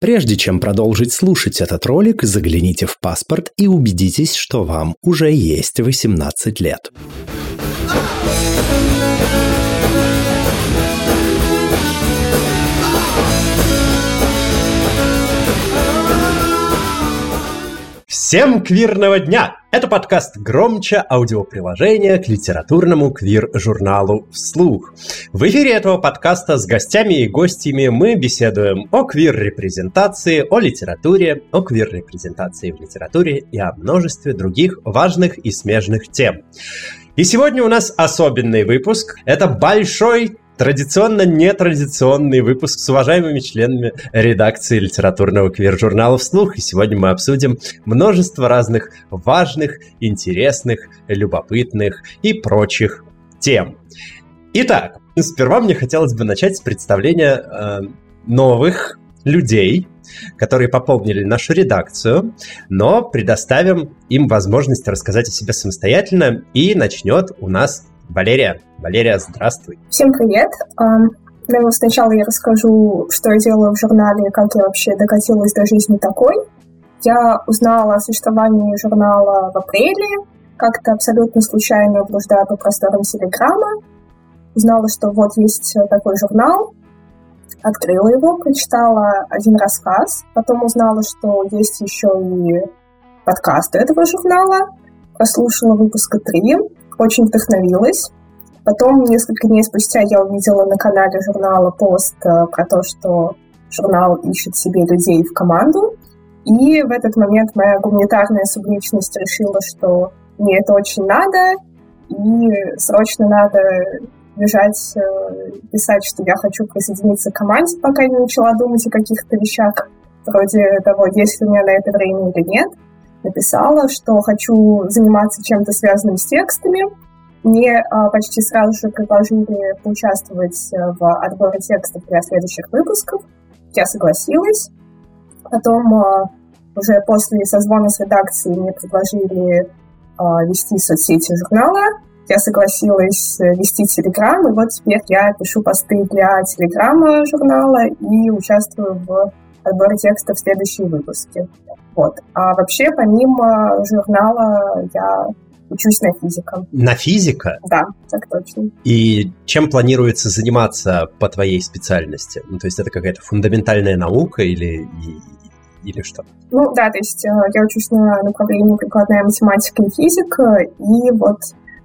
Прежде чем продолжить слушать этот ролик, загляните в паспорт и убедитесь, что вам уже есть 18 лет. Всем квирного дня! Это подкаст «Громче» аудиоприложение к литературному квир-журналу «Вслух». В эфире этого подкаста с гостями и гостями мы беседуем о квир-репрезентации, о литературе, о квир-репрезентации в литературе и о множестве других важных и смежных тем. И сегодня у нас особенный выпуск. Это большой традиционно нетрадиционный выпуск с уважаемыми членами редакции литературного квир-журнала «Вслух». И сегодня мы обсудим множество разных важных, интересных, любопытных и прочих тем. Итак, сперва мне хотелось бы начать с представления э, новых людей, которые пополнили нашу редакцию, но предоставим им возможность рассказать о себе самостоятельно, и начнет у нас Валерия. Валерия, здравствуй. Всем привет. Наверное, сначала я расскажу, что я делаю в журнале, как я вообще докатилась до жизни такой. Я узнала о существовании журнала в апреле, как-то абсолютно случайно блуждая по просторам Телеграма. Узнала, что вот есть такой журнал, открыла его, прочитала один рассказ, потом узнала, что есть еще и подкасты этого журнала, послушала выпуска три, очень вдохновилась. Потом, несколько дней спустя, я увидела на канале журнала пост э, про то, что журнал ищет себе людей в команду. И в этот момент моя гуманитарная субличность решила, что мне это очень надо, и срочно надо бежать, э, писать, что я хочу присоединиться к команде, пока не начала думать о каких-то вещах, вроде того, есть ли у меня на это время или нет написала, что хочу заниматься чем-то связанным с текстами. Мне а, почти сразу же предложили поучаствовать э, в отборе текстов для следующих выпусков. Я согласилась. Потом а, уже после созвона с редакцией мне предложили а, вести соцсети журнала. Я согласилась э, вести Телеграм, и вот теперь я пишу посты для Телеграма журнала и участвую в отборе текстов в следующие выпуски. Вот. А вообще, помимо журнала, я учусь на физика. На физика? Да, так точно. И чем планируется заниматься по твоей специальности? Ну, то есть это какая-то фундаментальная наука или, или что? Ну да, то есть э, я учусь на направлении прикладная математика и физика, и вот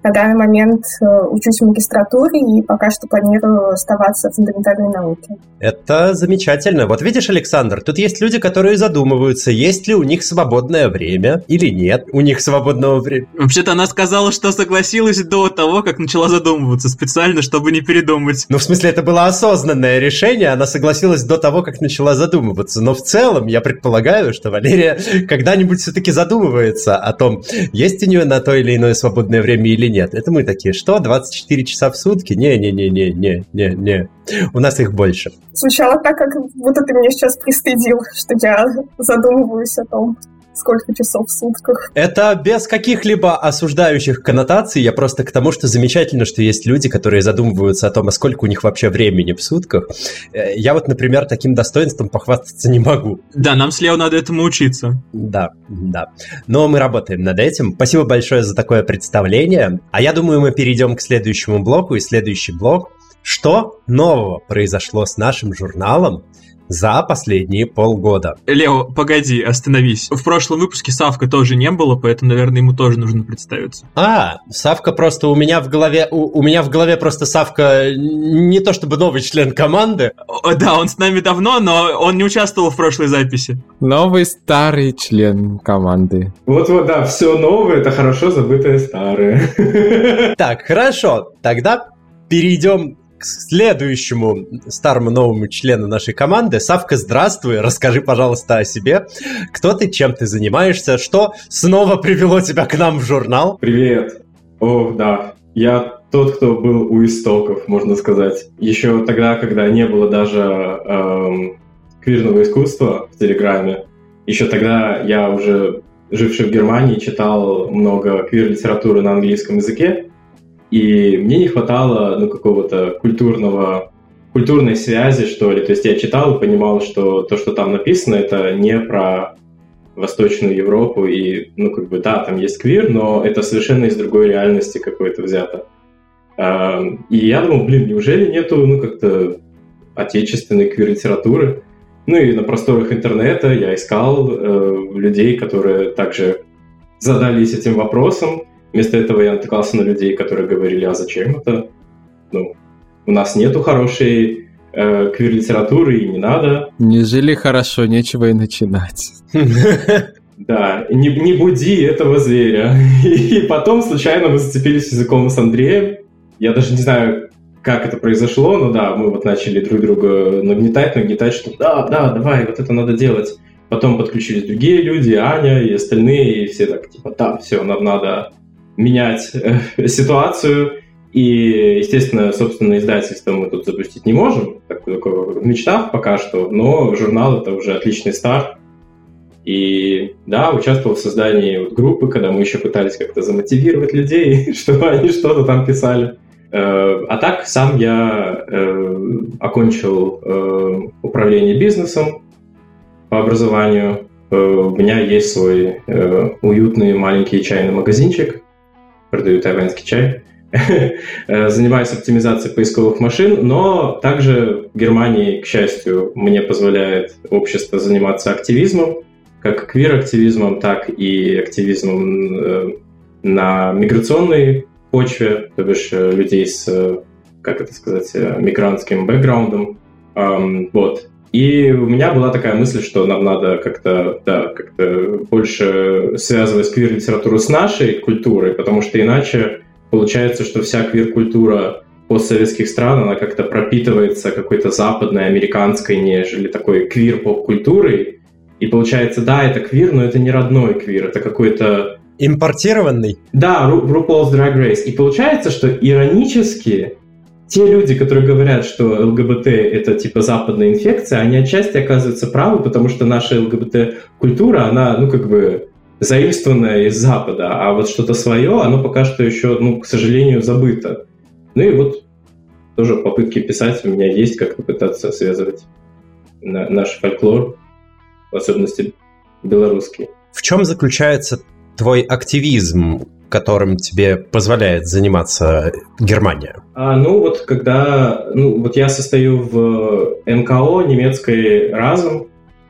на данный момент э, учусь в магистратуре и пока что планирую оставаться в фундаментальной науке. Это замечательно. Вот видишь, Александр, тут есть люди, которые задумываются, есть ли у них свободное время или нет у них свободного времени. Вообще-то она сказала, что согласилась до того, как начала задумываться, специально, чтобы не передумать. Ну, в смысле, это было осознанное решение, она согласилась до того, как начала задумываться. Но в целом, я предполагаю, что Валерия когда-нибудь все-таки задумывается о том, есть у нее на то или иное свободное время или нет нет. Это мы такие, что, 24 часа в сутки? Не-не-не-не-не-не-не. У нас их больше. Звучало так, как будто ты меня сейчас пристыдил, что я задумываюсь о том, сколько часов в сутках. Это без каких-либо осуждающих коннотаций. Я просто к тому, что замечательно, что есть люди, которые задумываются о том, а сколько у них вообще времени в сутках. Э, я вот, например, таким достоинством похвастаться не могу. Да, нам с Лео надо этому учиться. Да, да. Но мы работаем над этим. Спасибо большое за такое представление. А я думаю, мы перейдем к следующему блоку. И следующий блок что нового произошло с нашим журналом за последние полгода. Лео, погоди, остановись. В прошлом выпуске Савка тоже не было, поэтому, наверное, ему тоже нужно представиться. А, Савка просто у меня в голове, у, у меня в голове просто Савка не то чтобы новый член команды. О, да, он с нами давно, но он не участвовал в прошлой записи. Новый старый член команды. Вот-вот, да, все новое, это хорошо забытое старое. Так, хорошо, тогда перейдем следующему старому новому члену нашей команды. Савка, здравствуй, расскажи, пожалуйста, о себе. Кто ты, чем ты занимаешься, что снова привело тебя к нам в журнал? Привет. О, да, я тот, кто был у истоков, можно сказать. Еще тогда, когда не было даже эм, квирного искусства в Телеграме, еще тогда я уже, живший в Германии, читал много квир-литературы на английском языке, и мне не хватало ну, какого-то культурного культурной связи, что ли. То есть я читал и понимал, что то, что там написано, это не про Восточную Европу, и, ну, как бы, да, там есть квир, но это совершенно из другой реальности какой-то взято. И я думал, блин, неужели нету, ну, как-то отечественной квир-литературы? Ну и на просторах интернета я искал э, людей, которые также задались этим вопросом. Вместо этого я натыкался на людей, которые говорили, а зачем это? Ну, у нас нету хорошей э, квир-литературы и не надо. Не жили хорошо, нечего и начинать. Да, не, не буди этого зверя. И потом случайно мы зацепились языком с Андреем. Я даже не знаю, как это произошло, но да, мы вот начали друг друга нагнетать, нагнетать, что да, да, давай, вот это надо делать. Потом подключились другие люди, Аня и остальные, и все так, типа, да, все, нам надо менять э, ситуацию. И, естественно, собственно, издательство мы тут запустить не можем, такое, такое в мечтах пока что, но журнал — это уже отличный старт. И да, участвовал в создании вот группы, когда мы еще пытались как-то замотивировать людей, чтобы они что-то там писали. Э, а так, сам я э, окончил э, управление бизнесом по образованию. У меня есть свой уютный маленький чайный магазинчик, продаю тайваньский чай. Занимаюсь оптимизацией поисковых машин, но также в Германии, к счастью, мне позволяет общество заниматься активизмом, как квир-активизмом, так и активизмом на миграционной почве, то бишь э, людей с, э, как это сказать, э, мигрантским бэкграундом. Вот. И у меня была такая мысль, что нам надо как-то, да, как-то больше связывать квир-литературу с нашей культурой, потому что иначе получается, что вся квир-культура постсоветских стран, она как-то пропитывается какой-то западной, американской, нежели такой квир-поп-культурой. И получается, да, это квир, но это не родной квир, это какой-то Импортированный? Да, Ru- RuPaul's Drag Race. И получается, что иронически те люди, которые говорят, что ЛГБТ это типа западная инфекция, они отчасти оказываются правы, потому что наша ЛГБТ-культура, она, ну, как бы заимствованная из Запада, а вот что-то свое, оно пока что еще, ну, к сожалению, забыто. Ну и вот тоже попытки писать у меня есть, как попытаться связывать наш фольклор, в особенности белорусский. В чем заключается твой активизм, которым тебе позволяет заниматься Германия? А, ну вот когда, ну вот я состою в НКО немецкой разум,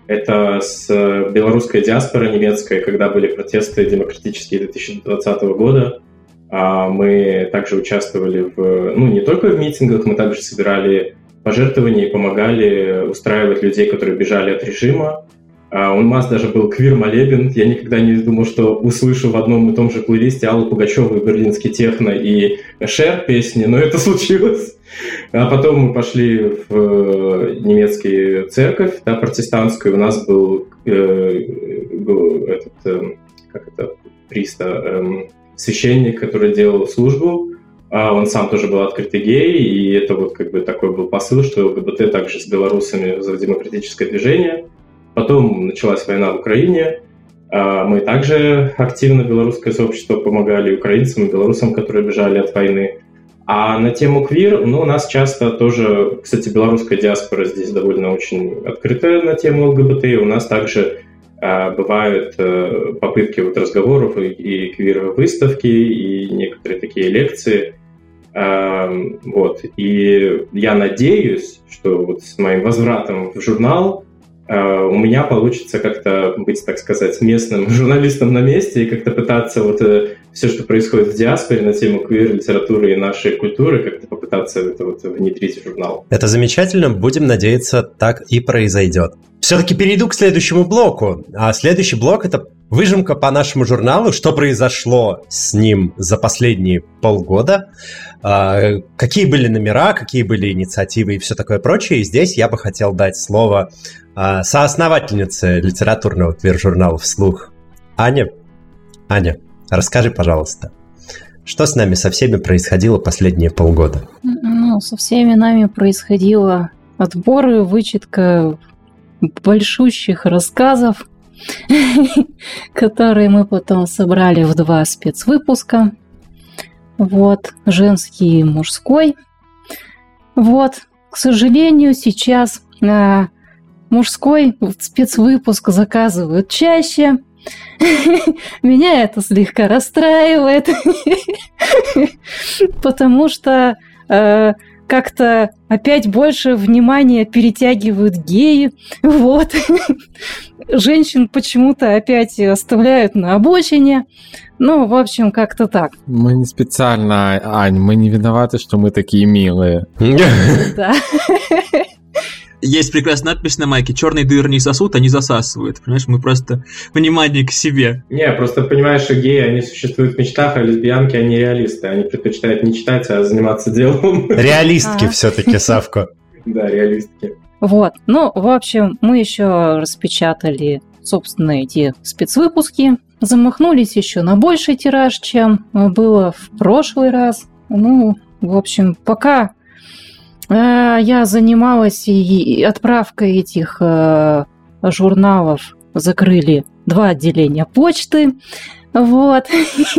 это с белорусской диаспорой немецкой, когда были протесты демократические 2020 года. А мы также участвовали в, ну не только в митингах, мы также собирали пожертвования и помогали устраивать людей, которые бежали от режима. А, у нас даже был квир-молебен. Я никогда не думал, что услышу в одном и том же плейлисте Аллу Пугачеву, Берлинский техно и Шер песни, но это случилось. А потом мы пошли в э, немецкую церковь, да, протестантскую. У нас был, э, был этот, э, как это, приста, э, священник, который делал службу. А он сам тоже был открытый гей, и это вот как бы такой был посыл, что ЛГБТ также с белорусами за демократическое движение – Потом началась война в Украине. А, мы также активно, белорусское сообщество, помогали украинцам и белорусам, которые бежали от войны. А на тему квир, ну, у нас часто тоже, кстати, белорусская диаспора здесь довольно очень открытая на тему ЛГБТ. У нас также а, бывают а, попытки вот разговоров и, и квир-выставки, и некоторые такие лекции. А, вот. И я надеюсь, что вот с моим возвратом в журнал Э, у меня получится как-то быть, так сказать, местным журналистом на месте и как-то пытаться вот э, все, что происходит в диаспоре на тему квир-литературы и нашей культуры, как-то попытаться это вот внедрить в журнал. Это замечательно, будем надеяться, так и произойдет. Все-таки перейду к следующему блоку. А следующий блок — это выжимка по нашему журналу, что произошло с ним за последние полгода, а, какие были номера, какие были инициативы и все такое прочее. И здесь я бы хотел дать слово а, соосновательнице литературного квир-журнала «Вслух» Аня. Аня, расскажи, пожалуйста, что с нами со всеми происходило последние полгода? Ну, со всеми нами происходило отбор и вычетка большущих рассказов, которые мы потом собрали в два спецвыпуска. Вот, женский и мужской. Вот, к сожалению, сейчас э, мужской спецвыпуск заказывают чаще. Меня это слегка расстраивает, потому что э, как-то опять больше внимания перетягивают геи. Вот. Женщин почему-то опять оставляют на обочине. Ну, в общем, как-то так. Мы не специально, Ань, мы не виноваты, что мы такие милые. Да. Есть прекрасная надпись на майке «Черные дыры не сосут, они засасывают». Понимаешь, мы просто внимание к себе. Не, просто понимаешь, что геи, они существуют в мечтах, а лесбиянки, они реалисты. Они предпочитают не читать, а заниматься делом. Реалистки А. все-таки, Савко. Да, реалистки. Вот. Ну, в общем, мы еще распечатали, собственно, эти спецвыпуски. Замахнулись еще на больший тираж, чем было в прошлый раз. Ну, в общем, пока я занималась и, отправкой этих э, журналов, закрыли два отделения почты. Вот.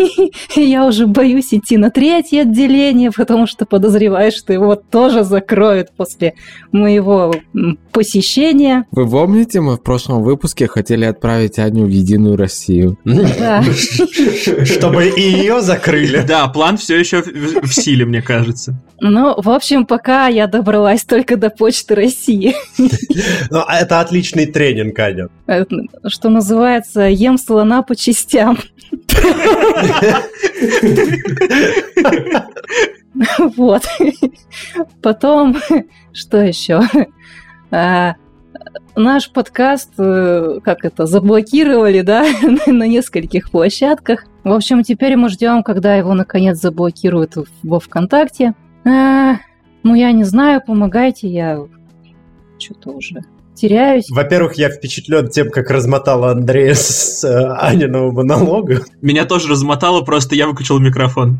Я уже боюсь идти на третье отделение, потому что подозреваю, что его тоже закроют после моего посещения. Вы помните, мы в прошлом выпуске хотели отправить Аню в Единую Россию? Да. Чтобы и ее закрыли. Да, план все еще в, силе, мне кажется. Ну, в общем, пока я добралась только до Почты России. Ну, а Это отличный тренинг, Аня. Это, Что называется, ем слона по частям. Вот. Потом, что еще? А, Наш подкаст, э, как это, заблокировали, да, на нескольких площадках. В общем, теперь мы ждем, когда его наконец заблокируют во ВКонтакте. А, Ну, я не знаю, помогайте, я что-то уже теряюсь. Во-первых, я впечатлен тем, как размотала Андрея с э, Аниного монолога. Меня тоже размотало, просто я выключил микрофон.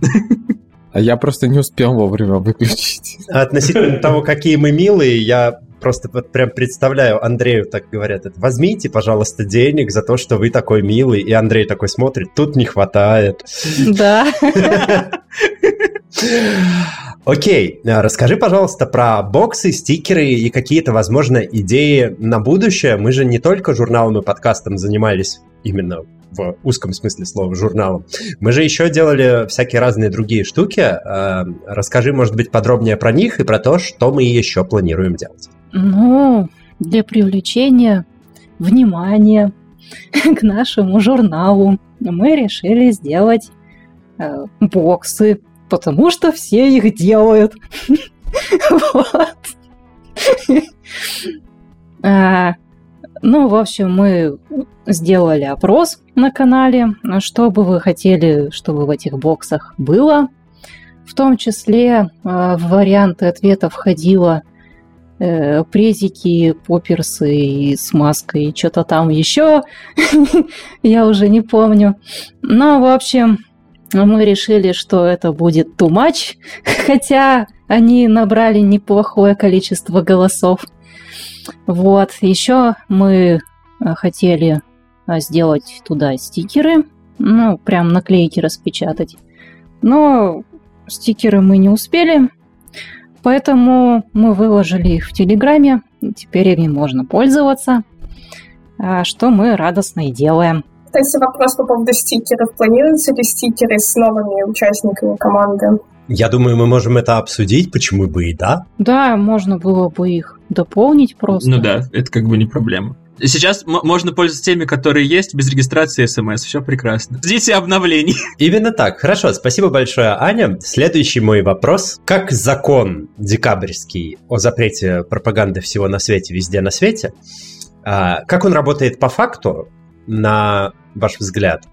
А я просто не успел вовремя выключить. А Относительно того, какие мы милые, я просто вот прям представляю Андрею, так говорят, возьмите, пожалуйста, денег за то, что вы такой милый. И Андрей такой смотрит, тут не хватает. Да. Окей, а расскажи, пожалуйста, про боксы, стикеры и какие-то, возможно, идеи на будущее. Мы же не только журналом и подкастом занимались именно в узком смысле слова журналом. Мы же еще делали всякие разные другие штуки. А, Расскажи, может быть, подробнее про них и про то, что мы еще планируем делать. Ну, для привлечения внимания к нашему журналу мы решили сделать э, боксы, потому что все их делают. Вот. А, Ну, в общем, мы сделали опрос на канале, что бы вы хотели, чтобы в этих боксах было. В том числе э, в варианты ответов входило э, презики, поперсы и с маской, и что-то там еще. Я уже не помню. Но, в общем, мы решили, что это будет too much, хотя они набрали неплохое количество голосов. Вот, еще мы э, хотели э, сделать туда стикеры, ну, прям наклейки распечатать. Но стикеры мы не успели, поэтому мы выложили их в Телеграме, теперь ими можно пользоваться, а, что мы радостно и делаем. Кстати, вопрос по поводу стикеров. Планируются ли стикеры с новыми участниками команды? Я думаю, мы можем это обсудить, почему бы и да. Да, можно было бы их дополнить просто. Ну да, это как бы не проблема. Сейчас можно пользоваться теми, которые есть, без регистрации смс. Все прекрасно. Ждите обновлений. Именно так. Хорошо, спасибо большое, Аня. Следующий мой вопрос. Как закон декабрьский о запрете пропаганды всего на свете, везде на свете, а, как он работает по факту, на ваш взгляд?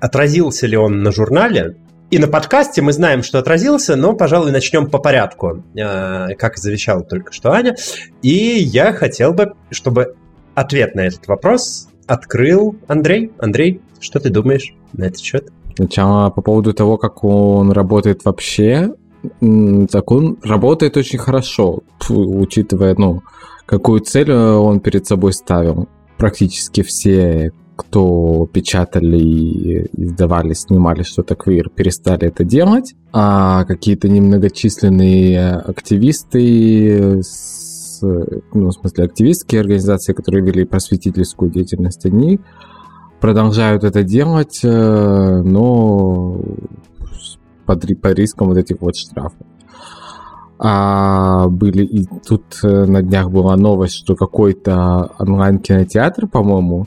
Отразился ли он на журнале? И на подкасте мы знаем, что отразился, но, пожалуй, начнем по порядку, а, как и завещала только что Аня. И я хотел бы, чтобы ответ на этот вопрос открыл Андрей. Андрей, что ты думаешь на этот счет? Сначала по поводу того, как он работает вообще, так он работает очень хорошо, учитывая, ну, какую цель э, он перед собой ставил. Практически все кто печатали, издавали, снимали что-то квир, перестали это делать, а какие-то немногочисленные активисты, ну, в смысле, активистские организации, которые вели просветительскую деятельность, они продолжают это делать, э, но под, по рискам вот этих вот штрафов. А были и тут э, на днях была новость, что какой-то онлайн-кинотеатр, по-моему,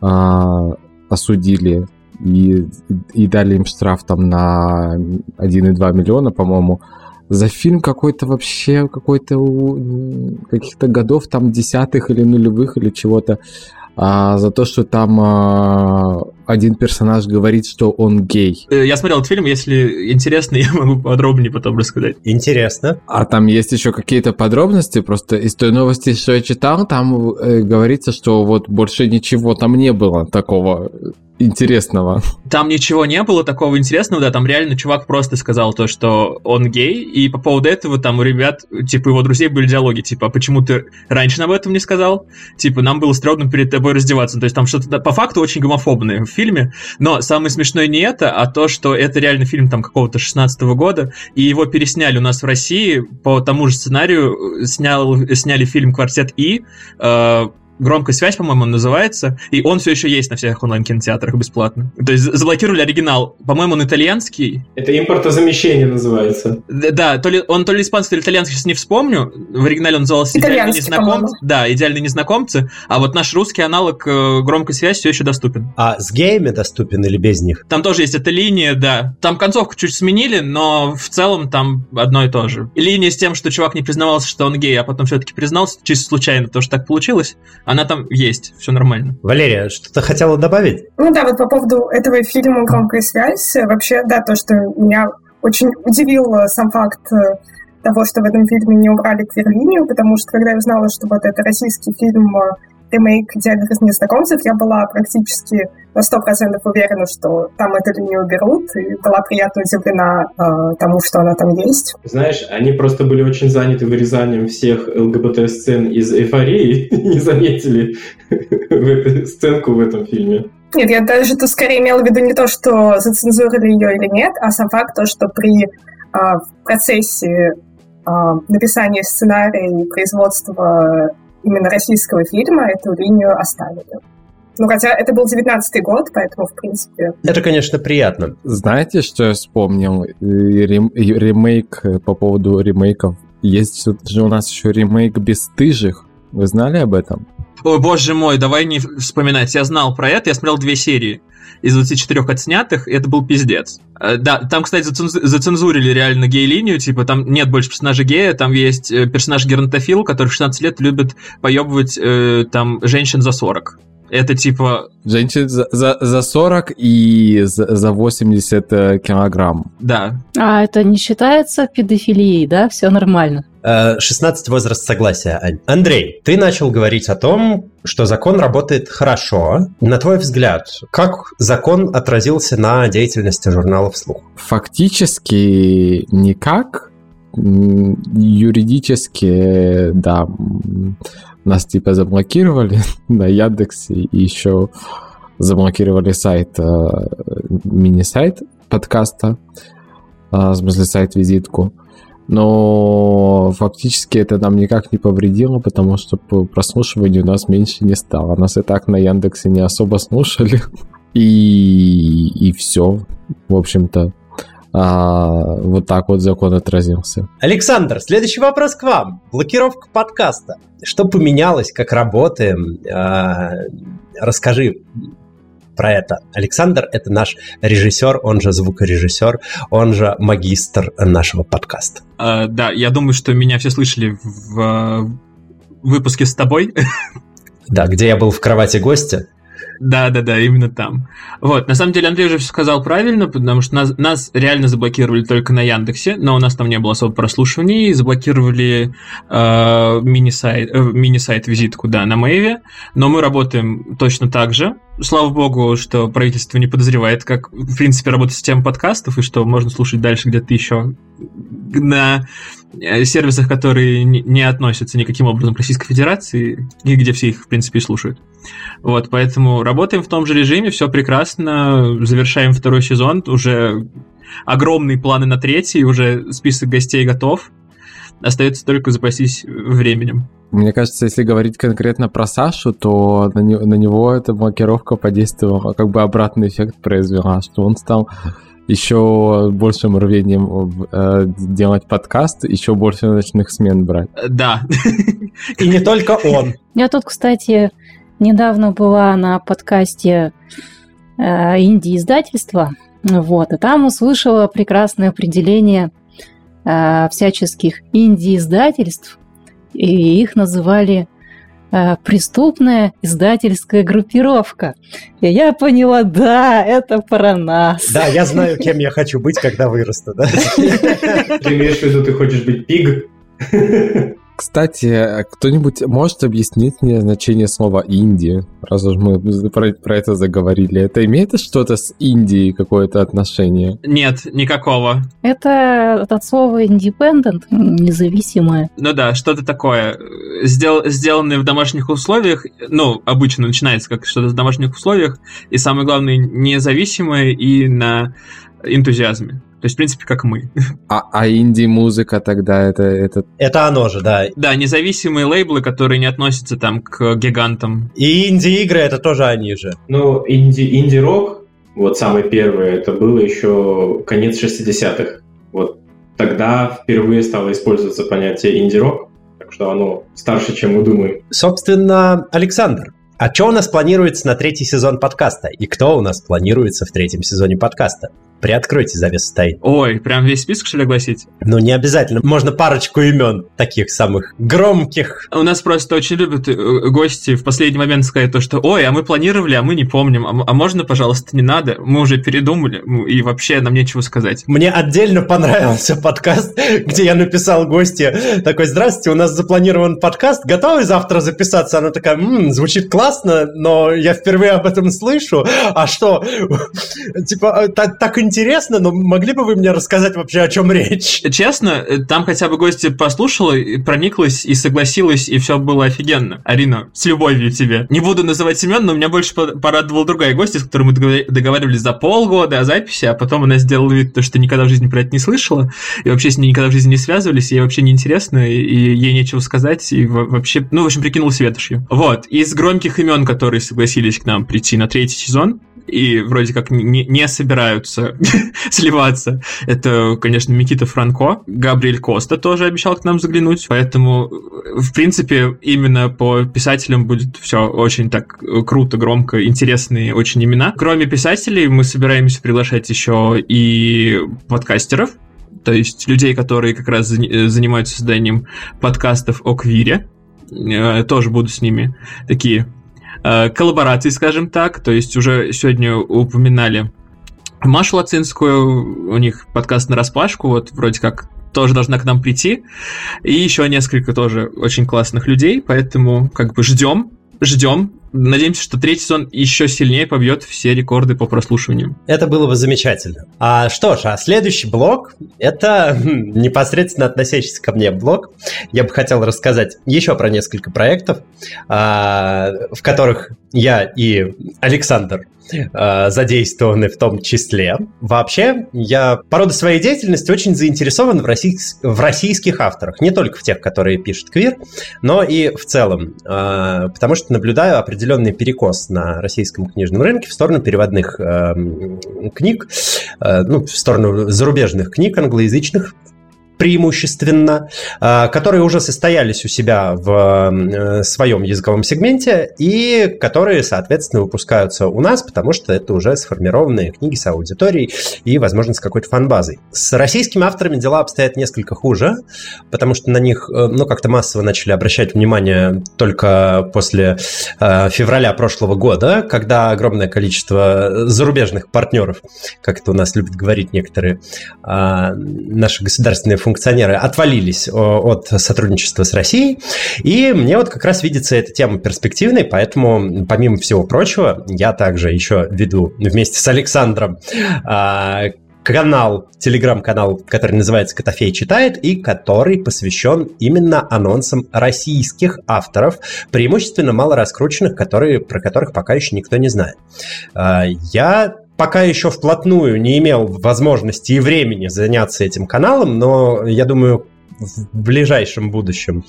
а, осудили и, и дали им штраф там на 1,2 миллиона, по-моему, за фильм какой-то вообще, какой-то каких-то годов, там десятых или нулевых или чего-то а, за то, что там а, один персонаж говорит, что он гей. Э, я смотрел этот фильм, если интересно, я могу подробнее потом рассказать. Интересно. А там есть еще какие-то подробности, просто из той новости, что я читал, там э, говорится, что вот больше ничего там не было такого интересного. Там ничего не было такого интересного, да, там реально чувак просто сказал то, что он гей, и по поводу этого там у ребят, типа, его друзей были диалоги, типа, а почему ты раньше об этом не сказал? Типа, нам было стрёмно перед тобой раздеваться. То есть там что-то по факту очень гомофобное в фильме, но самое смешное не это, а то, что это реально фильм там какого-то 16 -го года, и его пересняли у нас в России по тому же сценарию, снял, сняли фильм «Квартет И», э, громкая связь, по-моему, он называется, и он все еще есть на всех онлайн-кинотеатрах бесплатно. То есть заблокировали оригинал. По-моему, он итальянский. Это импортозамещение называется. Да, то ли он то ли испанский, то ли итальянский, сейчас не вспомню. В оригинале он назывался «Идеальные незнакомцы». Да, «Идеальные незнакомцы», а вот наш русский аналог э, громкой связи все еще доступен. А с геями доступен или без них? Там тоже есть эта линия, да. Там концовку чуть сменили, но в целом там одно и то же. Линия с тем, что чувак не признавался, что он гей, а потом все-таки признался, чисто случайно, потому что так получилось. Она там есть, все нормально. Валерия, что-то хотела добавить? Ну да, вот по поводу этого фильма «Громкая связь», вообще, да, то, что меня очень удивил э, сам факт э, того, что в этом фильме не убрали квир-линию, потому что когда я узнала, что вот это российский фильм э, ремейк «Идеальных незнакомцев», я была практически на сто процентов уверена, что там эту линию уберут, и была приятно удивлена э, тому, что она там есть. Знаешь, они просто были очень заняты вырезанием всех ЛГБТ-сцен из «Эйфории», не заметили сценку в этом фильме. Нет, я даже тут скорее имела в виду не то, что зацензурили ее или нет, а сам факт, то, что при э, процессе э, написания сценария и производства именно российского фильма эту линию оставили. Ну, хотя это был 19-й год, поэтому, в принципе... Это, конечно, приятно. Знаете, что я вспомнил? Рем- ремейк по поводу ремейков. Есть же у нас еще ремейк «Бесстыжих». Вы знали об этом? Ой, боже мой, давай не вспоминать. Я знал про это, я смотрел две серии из 24 отснятых, и это был пиздец. Э, да, там, кстати, зацензурили реально гей-линию, типа там нет больше персонажа гея, там есть э, персонаж геронтофил, который в 16 лет любит поебывать э, там женщин за 40. Это типа... Женщин за, за, за 40 и за, за 80 э, килограмм. Да. А это не считается педофилией, да? Все нормально. 16 возраст согласия. Андрей, ты начал говорить о том, что закон работает хорошо. На твой взгляд, как закон отразился на деятельности журнала «Вслух»? Фактически никак. Юридически, да, нас типа заблокировали на Яндексе и еще заблокировали сайт, э, мини-сайт подкаста, э, в смысле сайт-визитку но фактически это нам никак не повредило, потому что по у нас меньше не стало. Нас и так на Яндексе не особо слушали. И, и все, в общем-то. А, вот так вот закон отразился. Александр, следующий вопрос к вам. Блокировка подкаста. Что поменялось, как работаем? А, расскажи, про это. Александр — это наш режиссер, он же звукорежиссер, он же магистр нашего подкаста. Uh, да, я думаю, что меня все слышали в uh, выпуске с тобой. Да, где я был в кровати гостя. Да, да, да, именно там. Вот, на самом деле Андрей уже все сказал правильно, потому что нас, нас реально заблокировали только на Яндексе, но у нас там не было особо прослушиваний, заблокировали э, мини-сайт, э, мини-сайт визитку, да, на Мэйве, но мы работаем точно так же. Слава богу, что правительство не подозревает, как, в принципе, работает система подкастов, и что можно слушать дальше где-то еще на э, сервисах, которые не относятся никаким образом к Российской Федерации, и где все их, в принципе, слушают. Вот, поэтому работаем в том же режиме, все прекрасно, завершаем второй сезон, уже огромные планы на третий, уже список гостей готов. Остается только запастись временем. Мне кажется, если говорить конкретно про Сашу, то на, не, на него эта блокировка подействовала, как бы обратный эффект произвела, что он стал еще большим рвением э, делать подкаст, еще больше ночных смен брать. Да. И не только он. Я тут, кстати, недавно была на подкасте э, инди-издательства, вот, и там услышала прекрасное определение э, всяческих инди-издательств, и их называли преступная издательская группировка. И я поняла, да, это про нас. Да, я знаю, кем я хочу быть, когда вырасту. Да? Ты имеешь в виду, ты хочешь быть пиг? Кстати, кто-нибудь может объяснить мне значение слова «инди», раз уж мы про, про это заговорили? Это имеет что-то с Индией какое-то отношение? Нет, никакого. Это от слова independent, независимое. Ну да, что-то такое. Сдел, сделанное в домашних условиях, ну, обычно начинается как что-то в домашних условиях, и самое главное, независимое и на энтузиазме. То есть, в принципе, как мы. А, а инди-музыка тогда это, это... Это оно же, да. Да, независимые лейблы, которые не относятся там к гигантам. И инди-игры это тоже они же. Ну, инди, инди-рок, вот самый первый, это было еще конец 60-х. Вот тогда впервые стало использоваться понятие инди-рок, так что оно старше, чем мы думаем. Собственно, Александр, а что у нас планируется на третий сезон подкаста? И кто у нас планируется в третьем сезоне подкаста? Приоткройте завесу тайн. Ой, прям весь список, что ли, огласить? Ну, не обязательно. Можно парочку имен, таких самых громких. У нас просто очень любят э, гости в последний момент сказать то, что «Ой, а мы планировали, а мы не помним. А, а можно, пожалуйста, не надо? Мы уже передумали, и вообще нам нечего сказать». Мне отдельно понравился подкаст, где я написал гости такой «Здравствуйте, у нас запланирован подкаст, готовы завтра записаться?» Она такая «Ммм, звучит классно, но я впервые об этом слышу. А что? Типа, э, так, так интересно, но могли бы вы мне рассказать вообще, о чем речь? Честно, там хотя бы гости послушала, прониклась и согласилась, и все было офигенно. Арина, с любовью тебе. Не буду называть Семен, но меня больше порадовала другая гостья, с которой мы договаривались за полгода о записи, а потом она сделала вид, что никогда в жизни про это не слышала, и вообще с ней никогда в жизни не связывались, ей вообще неинтересно, и ей нечего сказать, и вообще, ну, в общем, прикинулась ветошью. Вот, из громких имен, которые согласились к нам прийти на третий сезон, и вроде как не, не собираются сливаться. Это, конечно, Микита Франко, Габриэль Коста тоже обещал к нам заглянуть, поэтому, в принципе, именно по писателям будет все очень так круто, громко, интересные очень имена. Кроме писателей, мы собираемся приглашать еще и подкастеров, то есть людей, которые как раз занимаются созданием подкастов о квире, э, тоже буду с ними такие Э, коллабораций, скажем так. То есть уже сегодня упоминали Машу Лацинскую, у них подкаст на распашку, вот вроде как тоже должна к нам прийти. И еще несколько тоже очень классных людей, поэтому как бы ждем, ждем. Надеемся, что третий сезон еще сильнее побьет все рекорды по прослушиванию. Это было бы замечательно. А что ж, а следующий блок — это хм, непосредственно относящийся ко мне блок. Я бы хотел рассказать еще про несколько проектов, а, в которых я и Александр э, задействованы в том числе. Вообще, я по роду своей деятельности очень заинтересован в, российс... в российских авторах. Не только в тех, которые пишут квир, но и в целом. Э, потому что наблюдаю определенный перекос на российском книжном рынке в сторону переводных э, книг, э, ну, в сторону зарубежных книг англоязычных, преимущественно, а, которые уже состоялись у себя в э, своем языковом сегменте и которые, соответственно, выпускаются у нас, потому что это уже сформированные книги с аудиторией и, возможно, с какой-то фан-базой. С российскими авторами дела обстоят несколько хуже, потому что на них, э, ну, как-то массово начали обращать внимание только после э, февраля прошлого года, когда огромное количество зарубежных партнеров, как это у нас любят говорить некоторые а, наши государственные функционеры отвалились от сотрудничества с Россией. И мне вот как раз видится эта тема перспективной, поэтому, помимо всего прочего, я также еще веду вместе с Александром а, канал, телеграм-канал, который называется «Котофей читает» и который посвящен именно анонсам российских авторов, преимущественно мало раскрученных, которые, про которых пока еще никто не знает. А, я пока еще вплотную не имел возможности и времени заняться этим каналом, но я думаю, в ближайшем будущем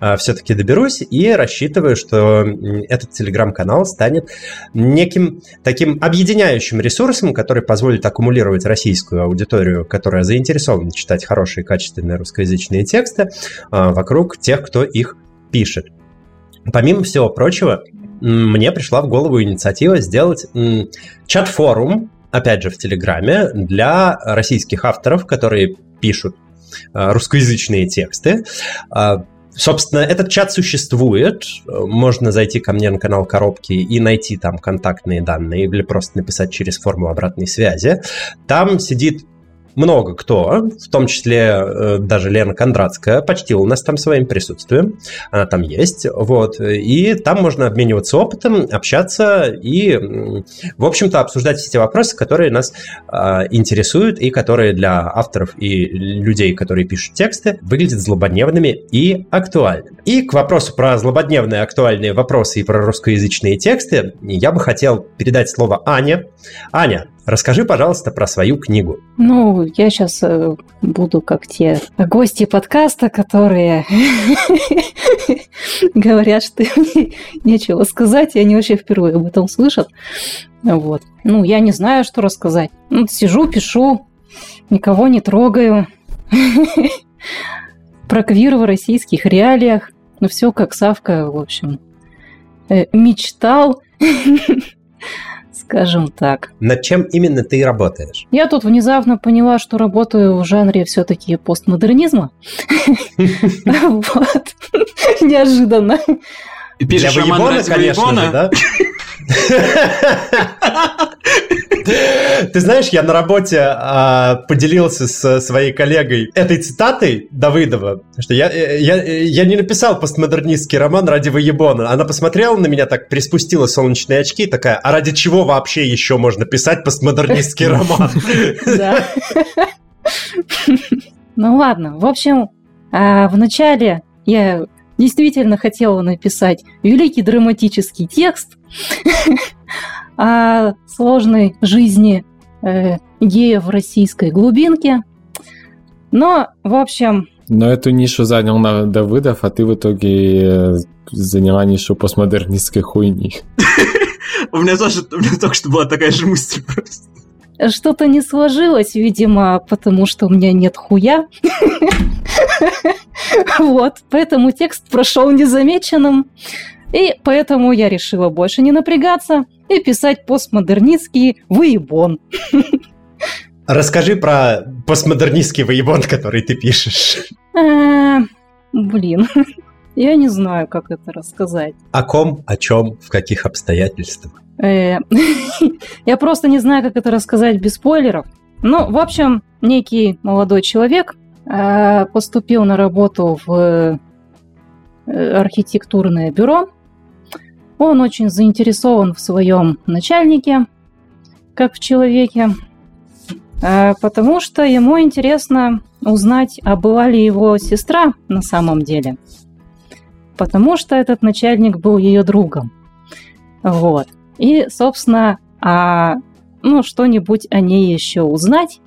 э, все-таки доберусь и рассчитываю, что этот телеграм-канал станет неким таким объединяющим ресурсом, который позволит аккумулировать российскую аудиторию, которая заинтересована читать хорошие качественные русскоязычные тексты, э, вокруг тех, кто их пишет. Помимо всего прочего, мне пришла в голову инициатива сделать чат-форум, опять же, в Телеграме, для российских авторов, которые пишут Э, русскоязычные тексты. А, собственно, этот чат существует. Можно зайти ко мне на канал Коробки и найти там контактные данные или просто написать через форму обратной связи. Там сидит много кто, в том числе э, даже Лена Кондратская, почтила нас там своим присутствием. Она там есть. Вот. И там можно обмениваться опытом, общаться и, в общем-то, обсуждать все те вопросы, которые нас э, интересуют и которые для авторов и людей, которые пишут тексты, выглядят злободневными и актуальными. И к вопросу про злободневные актуальные вопросы и про русскоязычные тексты я бы хотел передать слово Ане. Аня, Расскажи, пожалуйста, про свою книгу. Ну, я сейчас э, буду как те гости подкаста, которые говорят, что нечего сказать, и они вообще впервые об этом слышат. Вот. Ну, я не знаю, что рассказать. Ну, сижу, пишу, никого не трогаю. Про квир в российских реалиях. Ну, все как Савка, в общем, э, мечтал скажем так. Над чем именно ты работаешь? Я тут внезапно поняла, что работаю в жанре все-таки постмодернизма. Вот. Неожиданно. Пишешь роман конечно да? Ты знаешь, я на работе а, поделился с своей коллегой этой цитатой Давыдова, что я, я, я не написал постмодернистский роман ради воебона. Она посмотрела на меня так, приспустила солнечные очки, такая, а ради чего вообще еще можно писать постмодернистский роман? Да. Ну ладно, в общем, а, вначале я действительно хотела написать великий драматический текст, о сложной жизни э, гея в российской глубинке. Но, в общем... Но эту нишу занял на Давыдов, а ты в итоге э, заняла нишу постмодернистской хуйни. У меня тоже, у меня только что была такая же мысль просто. Что-то не сложилось, видимо, потому что у меня нет хуя. Вот, поэтому текст прошел незамеченным. И поэтому я решила больше не напрягаться и писать постмодернистский выебон. Расскажи про постмодернистский выебон, который ты пишешь. А, блин, я не знаю, как это рассказать. О ком, о чем, в каких обстоятельствах? Э, я просто не знаю, как это рассказать без спойлеров. Ну, в общем, некий молодой человек э, поступил на работу в э, архитектурное бюро он очень заинтересован в своем начальнике, как в человеке, э, потому что ему интересно узнать, а была ли его сестра на самом деле. Потому что этот начальник был ее другом. Вот. И, собственно, а, ну, что-нибудь о ней еще узнать.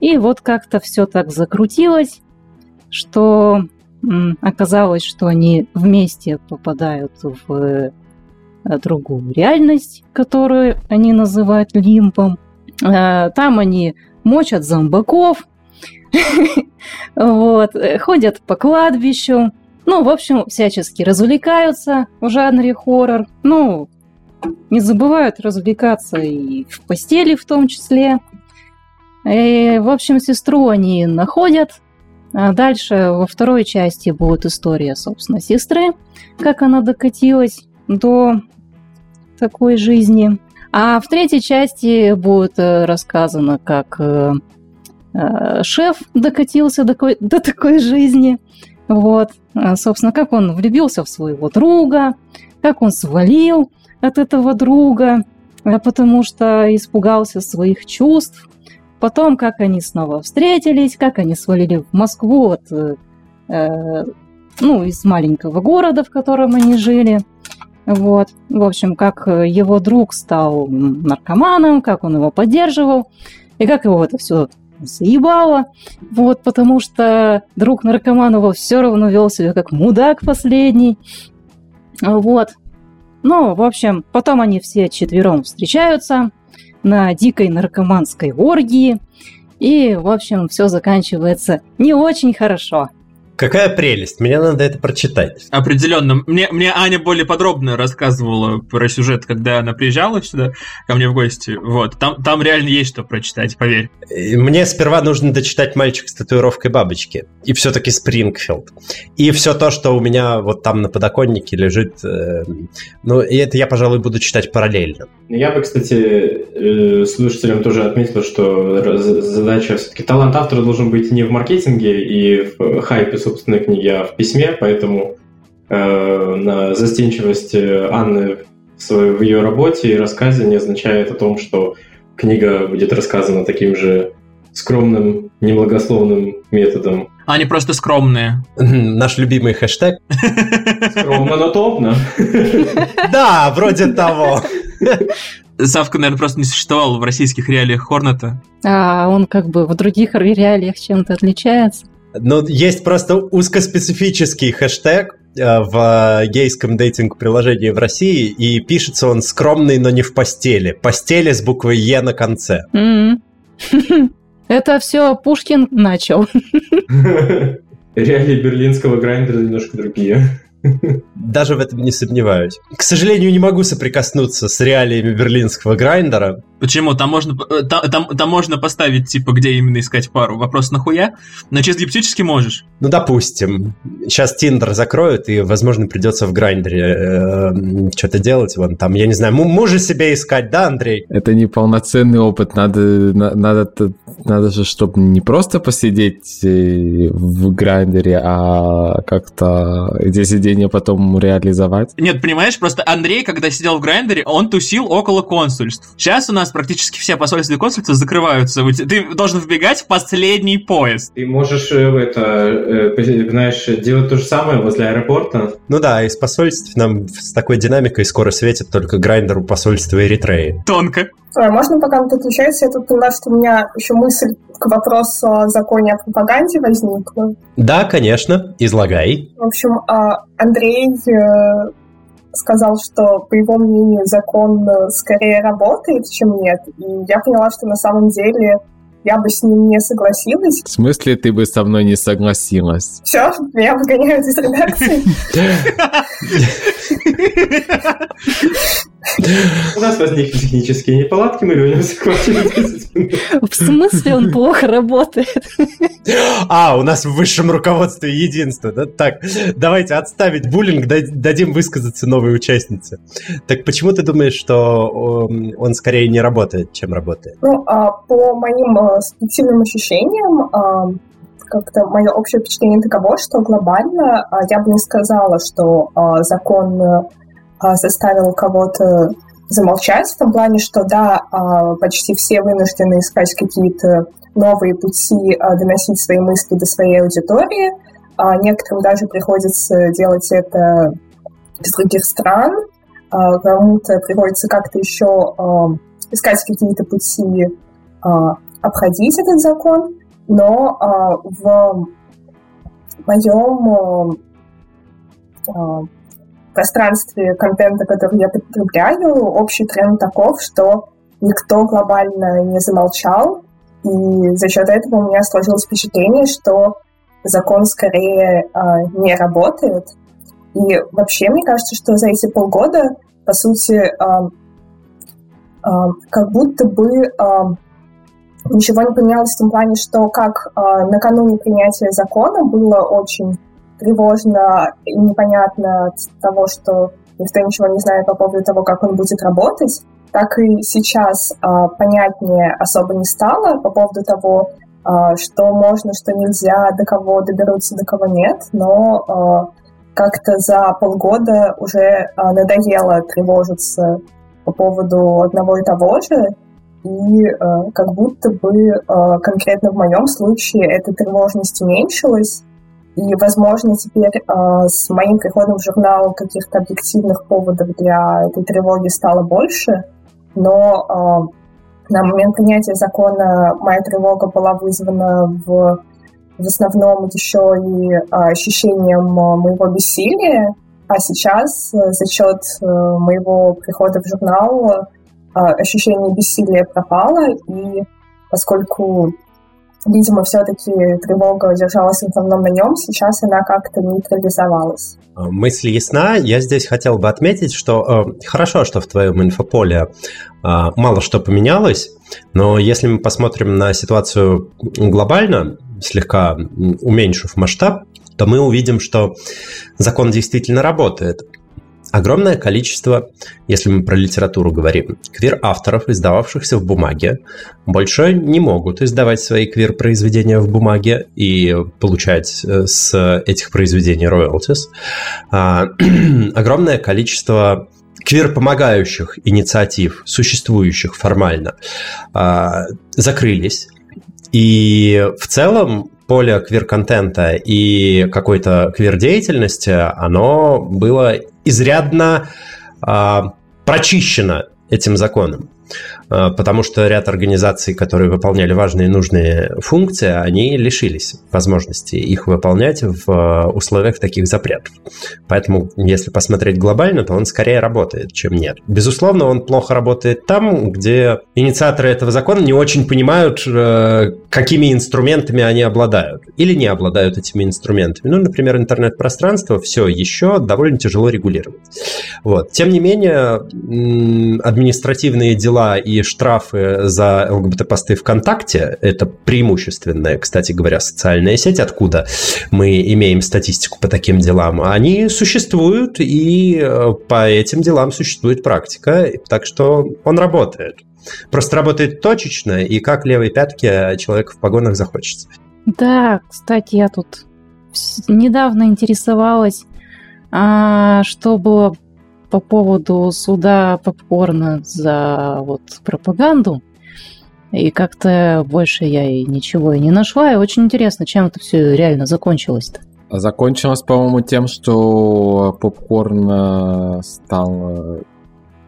И вот как-то все так закрутилось, что оказалось, что они вместе попадают в другую реальность, которую они называют лимпом. Э, там они мочат зомбаков, вот, э, ходят по кладбищу, ну, в общем, всячески развлекаются в жанре хоррор. Ну, не забывают развлекаться и в постели в том числе. И, в общем, сестру они находят. А дальше во второй части будет история, собственно, сестры, как она докатилась до такой жизни. А в третьей части будет э, рассказано, как э, э, шеф докатился до такой, до такой жизни. Вот, собственно, как он влюбился в своего друга, как он свалил от этого друга, потому что испугался своих чувств. потом, как они снова встретились, как они свалили в Москву от, э, ну, из маленького города, в котором они жили. Вот. В общем, как его друг стал наркоманом, как он его поддерживал, и как его это все заебало. Вот, потому что друг наркоманова все равно вел себя как мудак последний. Вот. Ну, в общем, потом они все четвером встречаются на дикой наркоманской оргии. И, в общем, все заканчивается не очень хорошо. Какая прелесть, мне надо это прочитать. Определенно. Мне, мне Аня более подробно рассказывала про сюжет, когда она приезжала сюда ко мне в гости. Вот. Там, там реально есть что прочитать, поверь. Мне сперва нужно дочитать «Мальчик с татуировкой бабочки». И все-таки «Спрингфилд». И все то, что у меня вот там на подоконнике лежит. Э, ну, и это я, пожалуй, буду читать параллельно. Я бы, кстати, э, слушателям тоже отметил, что задача все-таки талант автора должен быть не в маркетинге и в хайпе собственной книги, а в письме, поэтому э, на застенчивость Анны в, в ее работе и рассказе не означает о том, что книга будет рассказана таким же скромным, немногословным методом. Они просто скромные. Наш любимый хэштег. Скромно, но топно. Да, вроде того. Савка, наверное, просто не существовал в российских реалиях Хорната. А он как бы в других реалиях чем-то отличается. Ну, есть просто узкоспецифический хэштег э, в гейском дейтинг-приложении в России, и пишется он скромный, но не в постели. Постели с буквой Е на конце. Это все Пушкин начал. Реалии берлинского грайндера немножко другие. Даже в этом не сомневаюсь. К сожалению, не могу соприкоснуться с реалиями берлинского грайндера. Почему? Там можно, э, там, там, там можно поставить, типа, где именно искать пару. Вопрос нахуя? Но чисто гипотетически можешь. Ну, допустим. Сейчас Тиндер закроют, и, возможно, придется в грайндере э, что-то делать. Вон там, я не знаю, мужа себе искать, да, Андрей? Это не полноценный опыт. Надо, надо, надо же, чтобы не просто посидеть э, в грайндере, а как-то эти сидения потом реализовать. Нет, понимаешь, просто Андрей, когда сидел в грайндере, он тусил около консульств. Сейчас у нас практически все посольства и консульства закрываются. Ты должен вбегать в последний поезд. Ты можешь э, это, э, знаешь, делать то же самое возле аэропорта. Ну да, из посольств нам с такой динамикой скоро светит только грайндер у посольства Эритреи. Тонко. А можно пока тут отвечаете, я тут поняла, что у меня еще мысль к вопросу о законе о пропаганде возникла. Да, конечно, излагай. В общем, а, Андрей э, сказал, что, по его мнению, закон э, скорее работает, чем нет. И я поняла, что на самом деле я бы с ним не согласилась. В смысле, ты бы со мной не согласилась? Все, меня выгоняют из редакции. У нас возникли технические неполадки, мы вернемся к вам В смысле он плохо работает? А, у нас в высшем руководстве единство. Да? Так, давайте отставить буллинг, дадим высказаться новой участнице. Так почему ты думаешь, что он скорее не работает, чем работает? Ну, а, по моим а, субъективным ощущениям, а, как-то мое общее впечатление таково, что глобально я бы не сказала, что закон а, заставил кого-то замолчать, в том плане, что да, а, почти все вынуждены искать какие-то новые пути а, доносить свои мысли до своей аудитории. Некоторым даже приходится делать это из других стран, кому-то приходится как-то еще искать какие-то пути обходить этот закон, но в моем пространстве контента, который я потребляю, общий тренд таков, что никто глобально не замолчал, и за счет этого у меня сложилось впечатление, что закон скорее э, не работает. И вообще, мне кажется, что за эти полгода, по сути, э, э, как будто бы э, ничего не поменялось в том плане, что как э, накануне принятия закона было очень тревожно и непонятно от того, что никто ничего не знает по поводу того, как он будет работать, так и сейчас а, понятнее особо не стало по поводу того, а, что можно, что нельзя, до кого доберутся, до кого нет, но а, как-то за полгода уже а, надоело тревожиться по поводу одного и того же, и э, как будто бы э, конкретно в моем случае эта тревожность уменьшилась, и, возможно, теперь э, с моим приходом в журнал каких-то объективных поводов для этой тревоги стало больше, но э, на момент принятия закона моя тревога была вызвана в, в основном еще и э, ощущением моего бессилия, а сейчас э, за счет э, моего прихода в журнал э, ощущение бессилия пропало, и поскольку видимо, все-таки тревога держалась в основном на нем, сейчас она как-то нейтрализовалась. Мысль ясна. Я здесь хотел бы отметить, что э, хорошо, что в твоем инфополе э, мало что поменялось, но если мы посмотрим на ситуацию глобально, слегка уменьшив масштаб, то мы увидим, что закон действительно работает. Огромное количество, если мы про литературу говорим, квир-авторов, издававшихся в бумаге, больше не могут издавать свои квир-произведения в бумаге и получать э, с этих произведений. А, огромное количество квир-помогающих инициатив, существующих формально, а, закрылись. И в целом поле квир-контента и какой-то квир-деятельности, оно было изрядно э, прочищено этим законом. Э, потому что ряд организаций, которые выполняли важные и нужные функции, они лишились возможности их выполнять в э, условиях таких запретов. Поэтому, если посмотреть глобально, то он скорее работает, чем нет. Безусловно, он плохо работает там, где инициаторы этого закона не очень понимают, э, какими инструментами они обладают или не обладают этими инструментами. Ну, например, интернет-пространство все еще довольно тяжело регулировать. Вот. Тем не менее, административные дела и штрафы за ЛГБТ-посты ВКонтакте, это преимущественная, кстати говоря, социальная сеть, откуда мы имеем статистику по таким делам, они существуют, и э, по этим делам существует практика, так что он работает. Просто работает точечно, и как левой пятки человек в погонах захочется. Да, кстати, я тут недавно интересовалась, а, что было по поводу суда попкорна за вот пропаганду. И как-то больше я и ничего и не нашла. И очень интересно, чем это все реально закончилось-то. Закончилось, по-моему, тем, что попкорн э, стал э,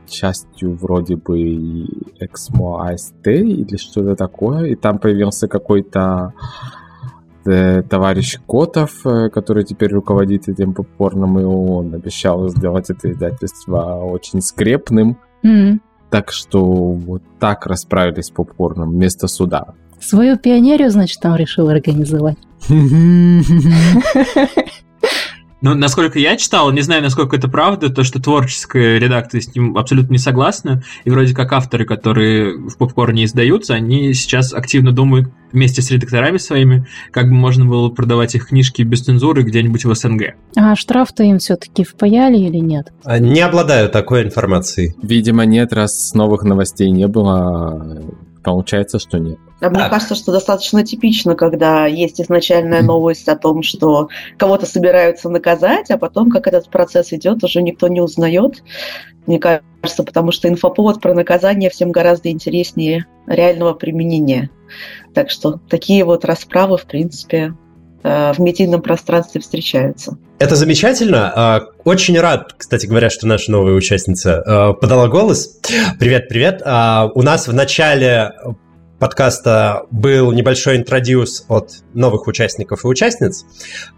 частью вроде бы Эксмо АСТ или что-то такое. И там появился какой-то Э, товарищ Котов, э, который теперь руководит этим попкорном, и он обещал сделать это издательство очень скрепным. Mm. Так что вот так расправились с попкорном вместо суда. Свою пионерию, значит, там решил организовать. Ну, насколько я читал, не знаю, насколько это правда, то, что творческая редакция с ним абсолютно не согласна, и вроде как авторы, которые в попкорне издаются, они сейчас активно думают вместе с редакторами своими, как бы можно было продавать их книжки без цензуры где-нибудь в СНГ. А штраф-то им все-таки впаяли или нет? Не обладаю такой информацией. Видимо, нет, раз новых новостей не было, получается, что нет. А мне кажется, что достаточно типично, когда есть изначальная новость о том, что кого-то собираются наказать, а потом, как этот процесс идет, уже никто не узнает. Мне кажется, потому что инфоповод про наказание всем гораздо интереснее реального применения. Так что такие вот расправы, в принципе, в медийном пространстве встречаются. Это замечательно. А, очень рад, кстати говоря, что наша новая участница э, подала голос. Привет, привет. А, у нас в начале подкаста был небольшой интродюс от новых участников и участниц.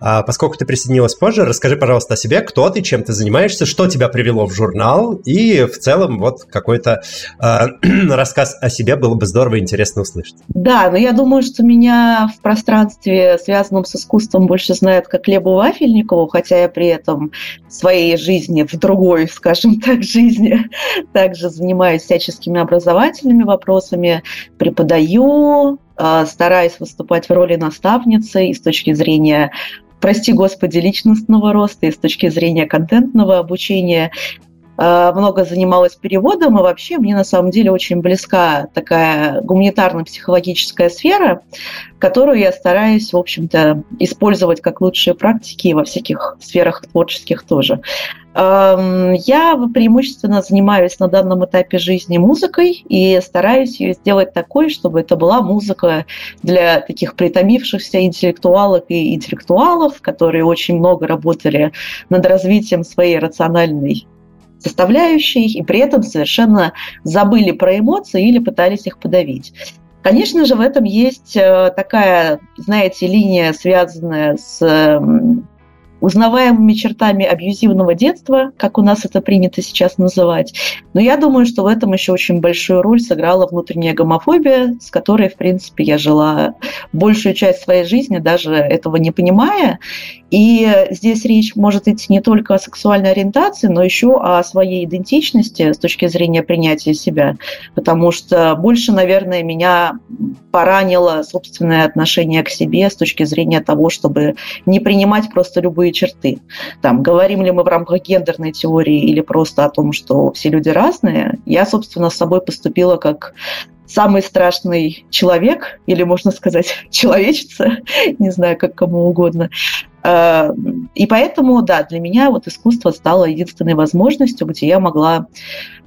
А, поскольку ты присоединилась позже, расскажи, пожалуйста, о себе, кто ты, чем ты занимаешься, что тебя привело в журнал, и в целом вот какой-то а, рассказ о себе было бы здорово и интересно услышать. Да, но я думаю, что меня в пространстве, связанном с искусством, больше знают как Лебу Вафельникову, хотя я при этом в своей жизни, в другой, скажем так, жизни, также занимаюсь всяческими образовательными вопросами, преподаю преподаю, а, стараюсь выступать в роли наставницы и с точки зрения прости господи, личностного роста и с точки зрения контентного обучения. Э, много занималась переводом, и вообще мне на самом деле очень близка такая гуманитарно-психологическая сфера, которую я стараюсь, в общем-то, использовать как лучшие практики во всяких сферах творческих тоже. Эм, я преимущественно занимаюсь на данном этапе жизни музыкой и стараюсь ее сделать такой, чтобы это была музыка для таких притомившихся интеллектуалов и интеллектуалов, которые очень много работали над развитием своей рациональной составляющей и при этом совершенно забыли про эмоции или пытались их подавить. Конечно же, в этом есть э, такая, знаете, линия, связанная с узнаваемыми чертами абьюзивного детства, как у нас это принято сейчас называть. Но я думаю, что в этом еще очень большую роль сыграла внутренняя гомофобия, с которой, в принципе, я жила большую часть своей жизни, даже этого не понимая. И здесь речь может идти не только о сексуальной ориентации, но еще о своей идентичности с точки зрения принятия себя. Потому что больше, наверное, меня поранило собственное отношение к себе с точки зрения того, чтобы не принимать просто любые черты. Там, говорим ли мы в рамках гендерной теории или просто о том, что все люди разные, я, собственно, с собой поступила как самый страшный человек, или можно сказать человечица, не знаю, как кому угодно. Э, и поэтому, да, для меня вот искусство стало единственной возможностью, где я могла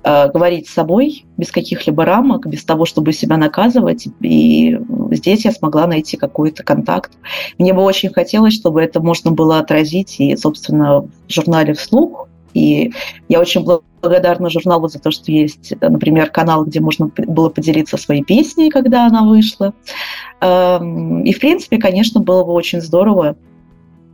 э, говорить с собой без каких-либо рамок, без того, чтобы себя наказывать. И здесь я смогла найти какой-то контакт. Мне бы очень хотелось, чтобы это можно было отразить и, собственно, в журнале «Вслух», и я очень благодарна журналу за то, что есть, например, канал, где можно было поделиться своей песней, когда она вышла. Эм, и, в принципе, конечно, было бы очень здорово,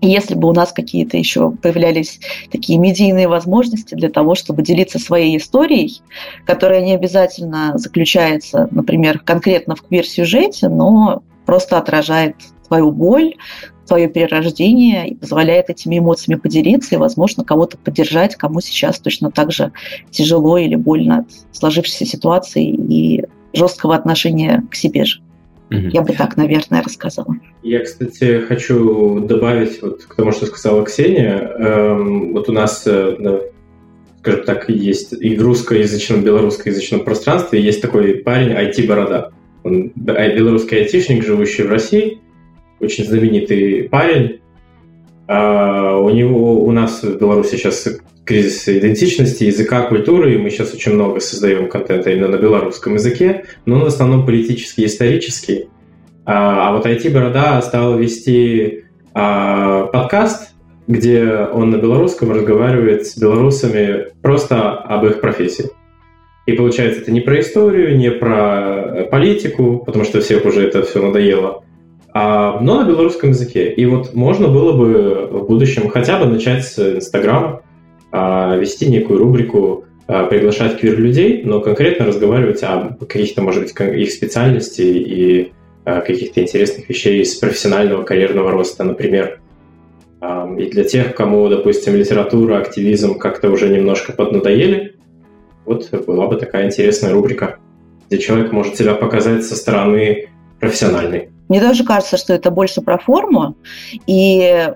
если бы у нас какие-то еще появлялись такие медийные возможности для того, чтобы делиться своей историей, которая не обязательно заключается, например, конкретно в квир-сюжете, но просто отражает твою боль, свое перерождение и позволяет этими эмоциями поделиться и, возможно, кого-то поддержать, кому сейчас точно так же тяжело или больно от сложившейся ситуации и жесткого отношения к себе же. Угу. Я бы так, наверное, рассказала. Я, кстати, хочу добавить вот к тому, что сказала Ксения. Эм, вот у нас, э, скажем так, есть и в русскоязычном, белорусскоязычном пространстве есть такой парень IT-борода. Он белорусский айтишник, живущий в России, очень знаменитый парень. А у него, у нас в Беларуси сейчас кризис идентичности, языка, культуры, и мы сейчас очень много создаем контента именно на белорусском языке, но он в основном политический исторический. А, а вот IT-борода стал вести а, подкаст, где он на белорусском разговаривает с белорусами просто об их профессии. И получается, это не про историю, не про политику, потому что всех уже это все надоело, а, но на белорусском языке. И вот можно было бы в будущем хотя бы начать с Инстаграма, вести некую рубрику, а, приглашать квир-людей, но конкретно разговаривать о каких-то, может быть, их специальности и а, каких-то интересных вещей из профессионального карьерного роста, например. А, и для тех, кому, допустим, литература, активизм как-то уже немножко поднадоели, вот была бы такая интересная рубрика, где человек может себя показать со стороны профессиональной. Мне даже кажется, что это больше про форму. И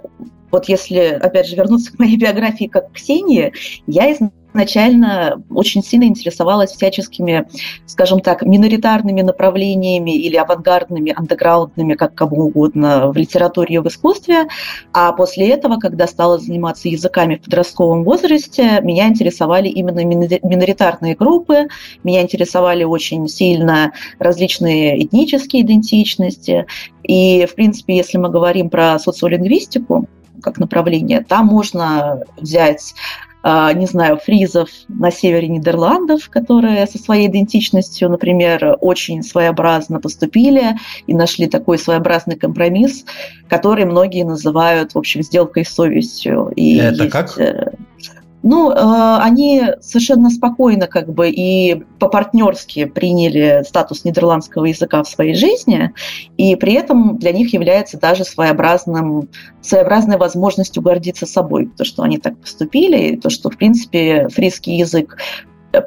вот если, опять же, вернуться к моей биографии как Ксении, я изначально очень сильно интересовалась всяческими, скажем так, миноритарными направлениями или авангардными, андеграундными, как кому угодно, в литературе и в искусстве. А после этого, когда стала заниматься языками в подростковом возрасте, меня интересовали именно миноритарные группы, меня интересовали очень сильно различные этнические идентичности. И, в принципе, если мы говорим про социолингвистику, как направление, там можно взять а, не знаю, фризов на севере Нидерландов, которые со своей идентичностью, например, очень своеобразно поступили и нашли такой своеобразный компромисс, который многие называют, в общем, сделкой с совестью. И Это есть, как? Э, ну, э, они совершенно спокойно как бы и по-партнерски приняли статус нидерландского языка в своей жизни, и при этом для них является даже своеобразным, своеобразной возможностью гордиться собой, то, что они так поступили, и то, что, в принципе, фриский язык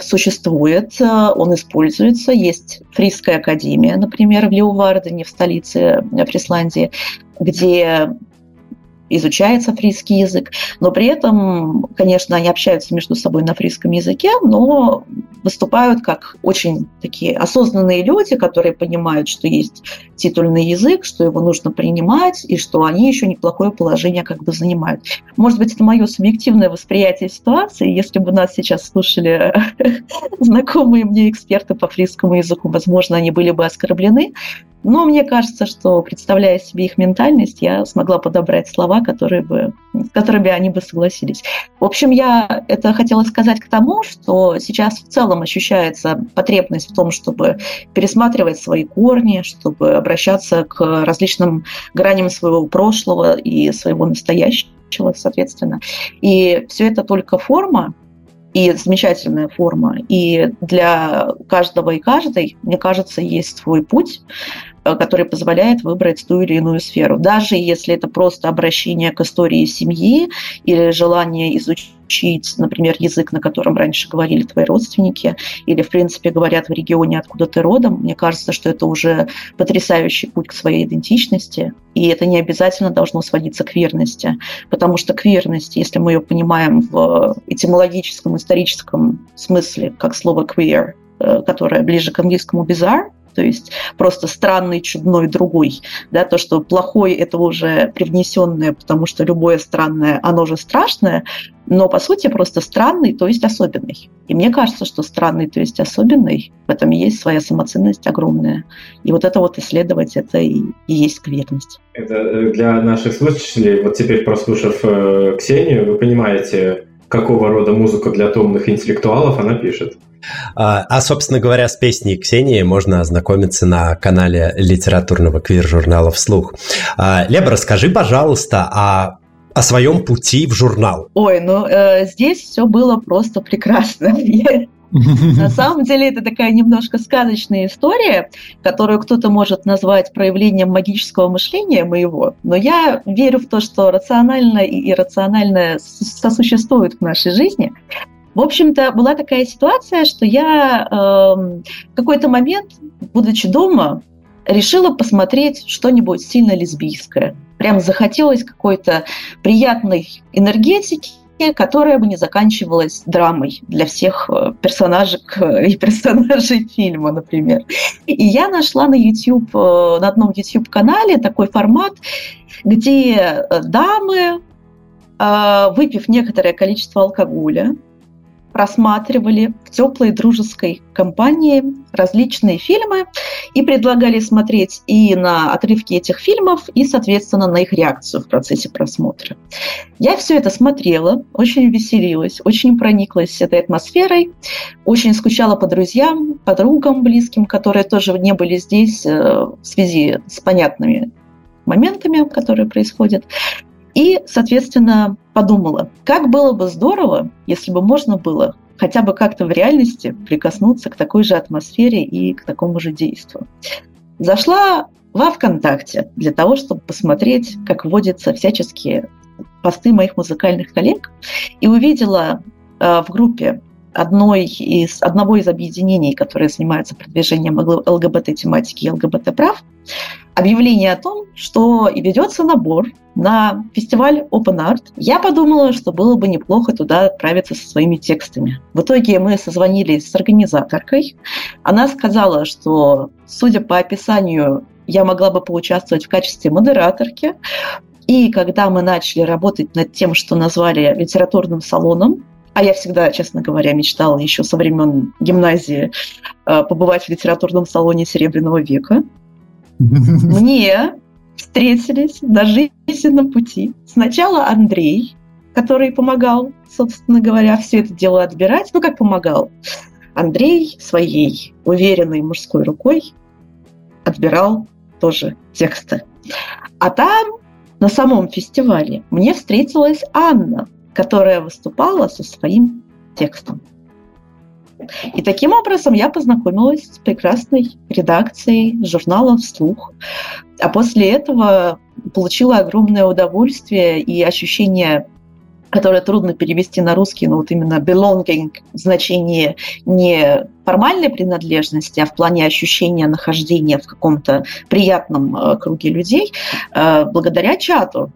существует, он используется. Есть Фрисская академия, например, в Леувардене, в столице Фрисландии, где изучается фрисский язык, но при этом, конечно, они общаются между собой на фрисском языке, но выступают как очень такие осознанные люди, которые понимают, что есть титульный язык, что его нужно принимать, и что они еще неплохое положение как бы занимают. Может быть, это мое субъективное восприятие ситуации. Если бы нас сейчас слушали знакомые мне эксперты по фрисскому языку, возможно, они были бы оскорблены. Но мне кажется, что, представляя себе их ментальность, я смогла подобрать слова, которые бы, с которыми они бы согласились. В общем, я это хотела сказать к тому, что сейчас в целом ощущается потребность в том, чтобы пересматривать свои корни, чтобы обращаться к различным граням своего прошлого и своего настоящего, соответственно. И все это только форма, и замечательная форма. И для каждого и каждой, мне кажется, есть свой путь, который позволяет выбрать ту или иную сферу. Даже если это просто обращение к истории семьи или желание изучить, например, язык, на котором раньше говорили твои родственники, или, в принципе, говорят в регионе, откуда ты родом, мне кажется, что это уже потрясающий путь к своей идентичности, и это не обязательно должно сводиться к верности, потому что квирность, если мы ее понимаем в этимологическом, историческом смысле, как слово queer, э, которое ближе к английскому bizarre, то есть просто странный, чудной, другой. Да, то, что плохой – это уже привнесенное, потому что любое странное, оно же страшное, но по сути просто странный, то есть особенный. И мне кажется, что странный, то есть особенный, в этом есть своя самоценность огромная. И вот это вот исследовать, это и, и есть кверность. Это э, для наших слушателей, вот теперь прослушав э, Ксению, вы понимаете, какого рода музыку для томных интеллектуалов она пишет. А, а, собственно говоря, с песней Ксении можно ознакомиться на канале литературного квир-журнала «Вслух». А, Леба, расскажи, пожалуйста, о о своем пути в журнал. Ой, ну э, здесь все было просто прекрасно. На самом деле это такая немножко сказочная история, которую кто-то может назвать проявлением магического мышления моего, но я верю в то, что рациональное и иррациональное сосуществуют в нашей жизни. В общем-то, была такая ситуация, что я э, в какой-то момент, будучи дома, решила посмотреть что-нибудь сильно лесбийское. Прям захотелось какой-то приятной энергетики, которая бы не заканчивалась драмой для всех э, персонажей и персонажей фильма, например. И я нашла на YouTube, э, на одном YouTube-канале такой формат, где э, дамы, выпив некоторое количество алкоголя, просматривали в теплой дружеской компании различные фильмы и предлагали смотреть и на отрывки этих фильмов, и, соответственно, на их реакцию в процессе просмотра. Я все это смотрела, очень веселилась, очень прониклась этой атмосферой, очень скучала по друзьям, подругам близким, которые тоже не были здесь э, в связи с понятными моментами, которые происходят. И, соответственно, подумала, как было бы здорово, если бы можно было хотя бы как-то в реальности прикоснуться к такой же атмосфере и к такому же действию. Зашла во ВКонтакте для того, чтобы посмотреть, как вводятся всяческие посты моих музыкальных коллег, и увидела э, в группе одной из, одного из объединений, которые занимаются продвижением ЛГБТ-тематики и ЛГБТ-прав, объявление о том, что и ведется набор на фестиваль Open Art. Я подумала, что было бы неплохо туда отправиться со своими текстами. В итоге мы созвонились с организаторкой. Она сказала, что, судя по описанию, я могла бы поучаствовать в качестве модераторки. И когда мы начали работать над тем, что назвали литературным салоном, а я всегда, честно говоря, мечтала еще со времен гимназии э, побывать в литературном салоне Серебряного века. Мне встретились на жизненном пути. Сначала Андрей, который помогал, собственно говоря, все это дело отбирать. Ну, как помогал? Андрей своей уверенной мужской рукой отбирал тоже тексты. А там, на самом фестивале, мне встретилась Анна, которая выступала со своим текстом. И таким образом я познакомилась с прекрасной редакцией журнала «Вслух». А после этого получила огромное удовольствие и ощущение которое трудно перевести на русский, но вот именно belonging в значении не формальной принадлежности, а в плане ощущения нахождения в каком-то приятном э, круге людей, э, благодаря чату,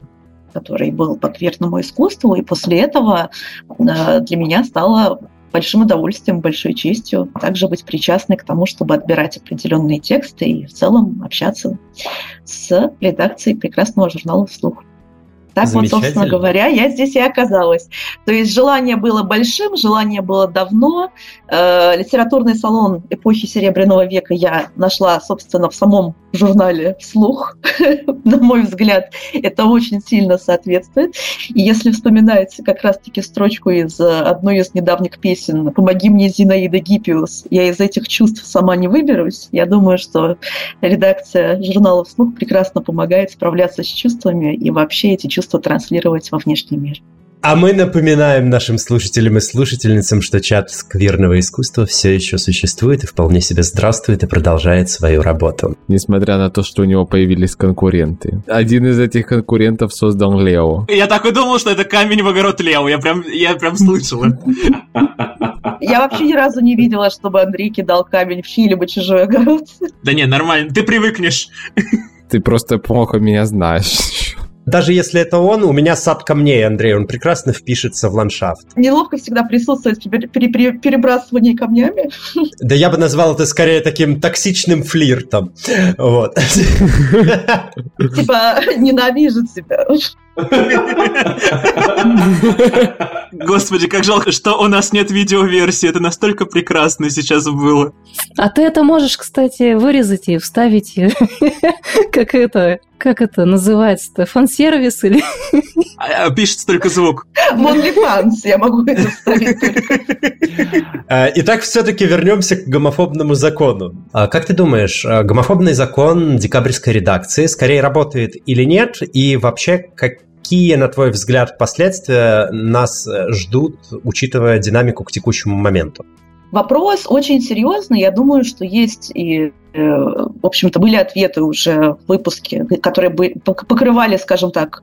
который был по квирному искусству, и после этого э, для меня стало большим удовольствием, большой честью также быть причастной к тому, чтобы отбирать определенные тексты и в целом общаться с редакцией прекрасного журнала «Вслух». Так вот, собственно говоря, я здесь и оказалась. То есть желание было большим, желание было давно. Э, литературный салон эпохи Серебряного века я нашла, собственно, в самом журнале «Вслух». На мой взгляд, это очень сильно соответствует. И если вспоминается как раз-таки строчку из одной из недавних песен «Помоги мне, Зинаида Гиппиус», я из этих чувств сама не выберусь. Я думаю, что редакция журнала «Вслух» прекрасно помогает справляться с чувствами и вообще эти чувства транслировать во внешний мир. А мы напоминаем нашим слушателям и слушательницам, что чат скверного искусства все еще существует и вполне себе здравствует и продолжает свою работу. Несмотря на то, что у него появились конкуренты. Один из этих конкурентов создал Лео. Я так и думал, что это камень в огород Лео. Я прям, я прям слышал. Я вообще ни разу не видела, чтобы Андрей кидал камень в чьи-либо чужой огород. Да не, нормально, ты привыкнешь. Ты просто плохо меня знаешь. Даже если это он, у меня сад камней, Андрей, он прекрасно впишется в ландшафт. Неловко всегда присутствовать при, при, при перебрасывании камнями. Да я бы назвал это скорее таким токсичным флиртом. Вот. Типа ненавижу тебя. Господи, как жалко, что у нас нет видеоверсии. Это настолько прекрасно сейчас было. А ты это можешь, кстати, вырезать и вставить, как это, как это называется-то, фан-сервис или... А, а, пишется только звук. OnlyFans, я могу это вставить а, Итак, все-таки вернемся к гомофобному закону. Как ты думаешь, гомофобный закон декабрьской редакции скорее работает или нет? И вообще, как Какие, на твой взгляд, последствия нас ждут, учитывая динамику к текущему моменту? Вопрос очень серьезный. Я думаю, что есть и, э, в общем-то, были ответы уже в выпуске, которые бы покрывали, скажем так,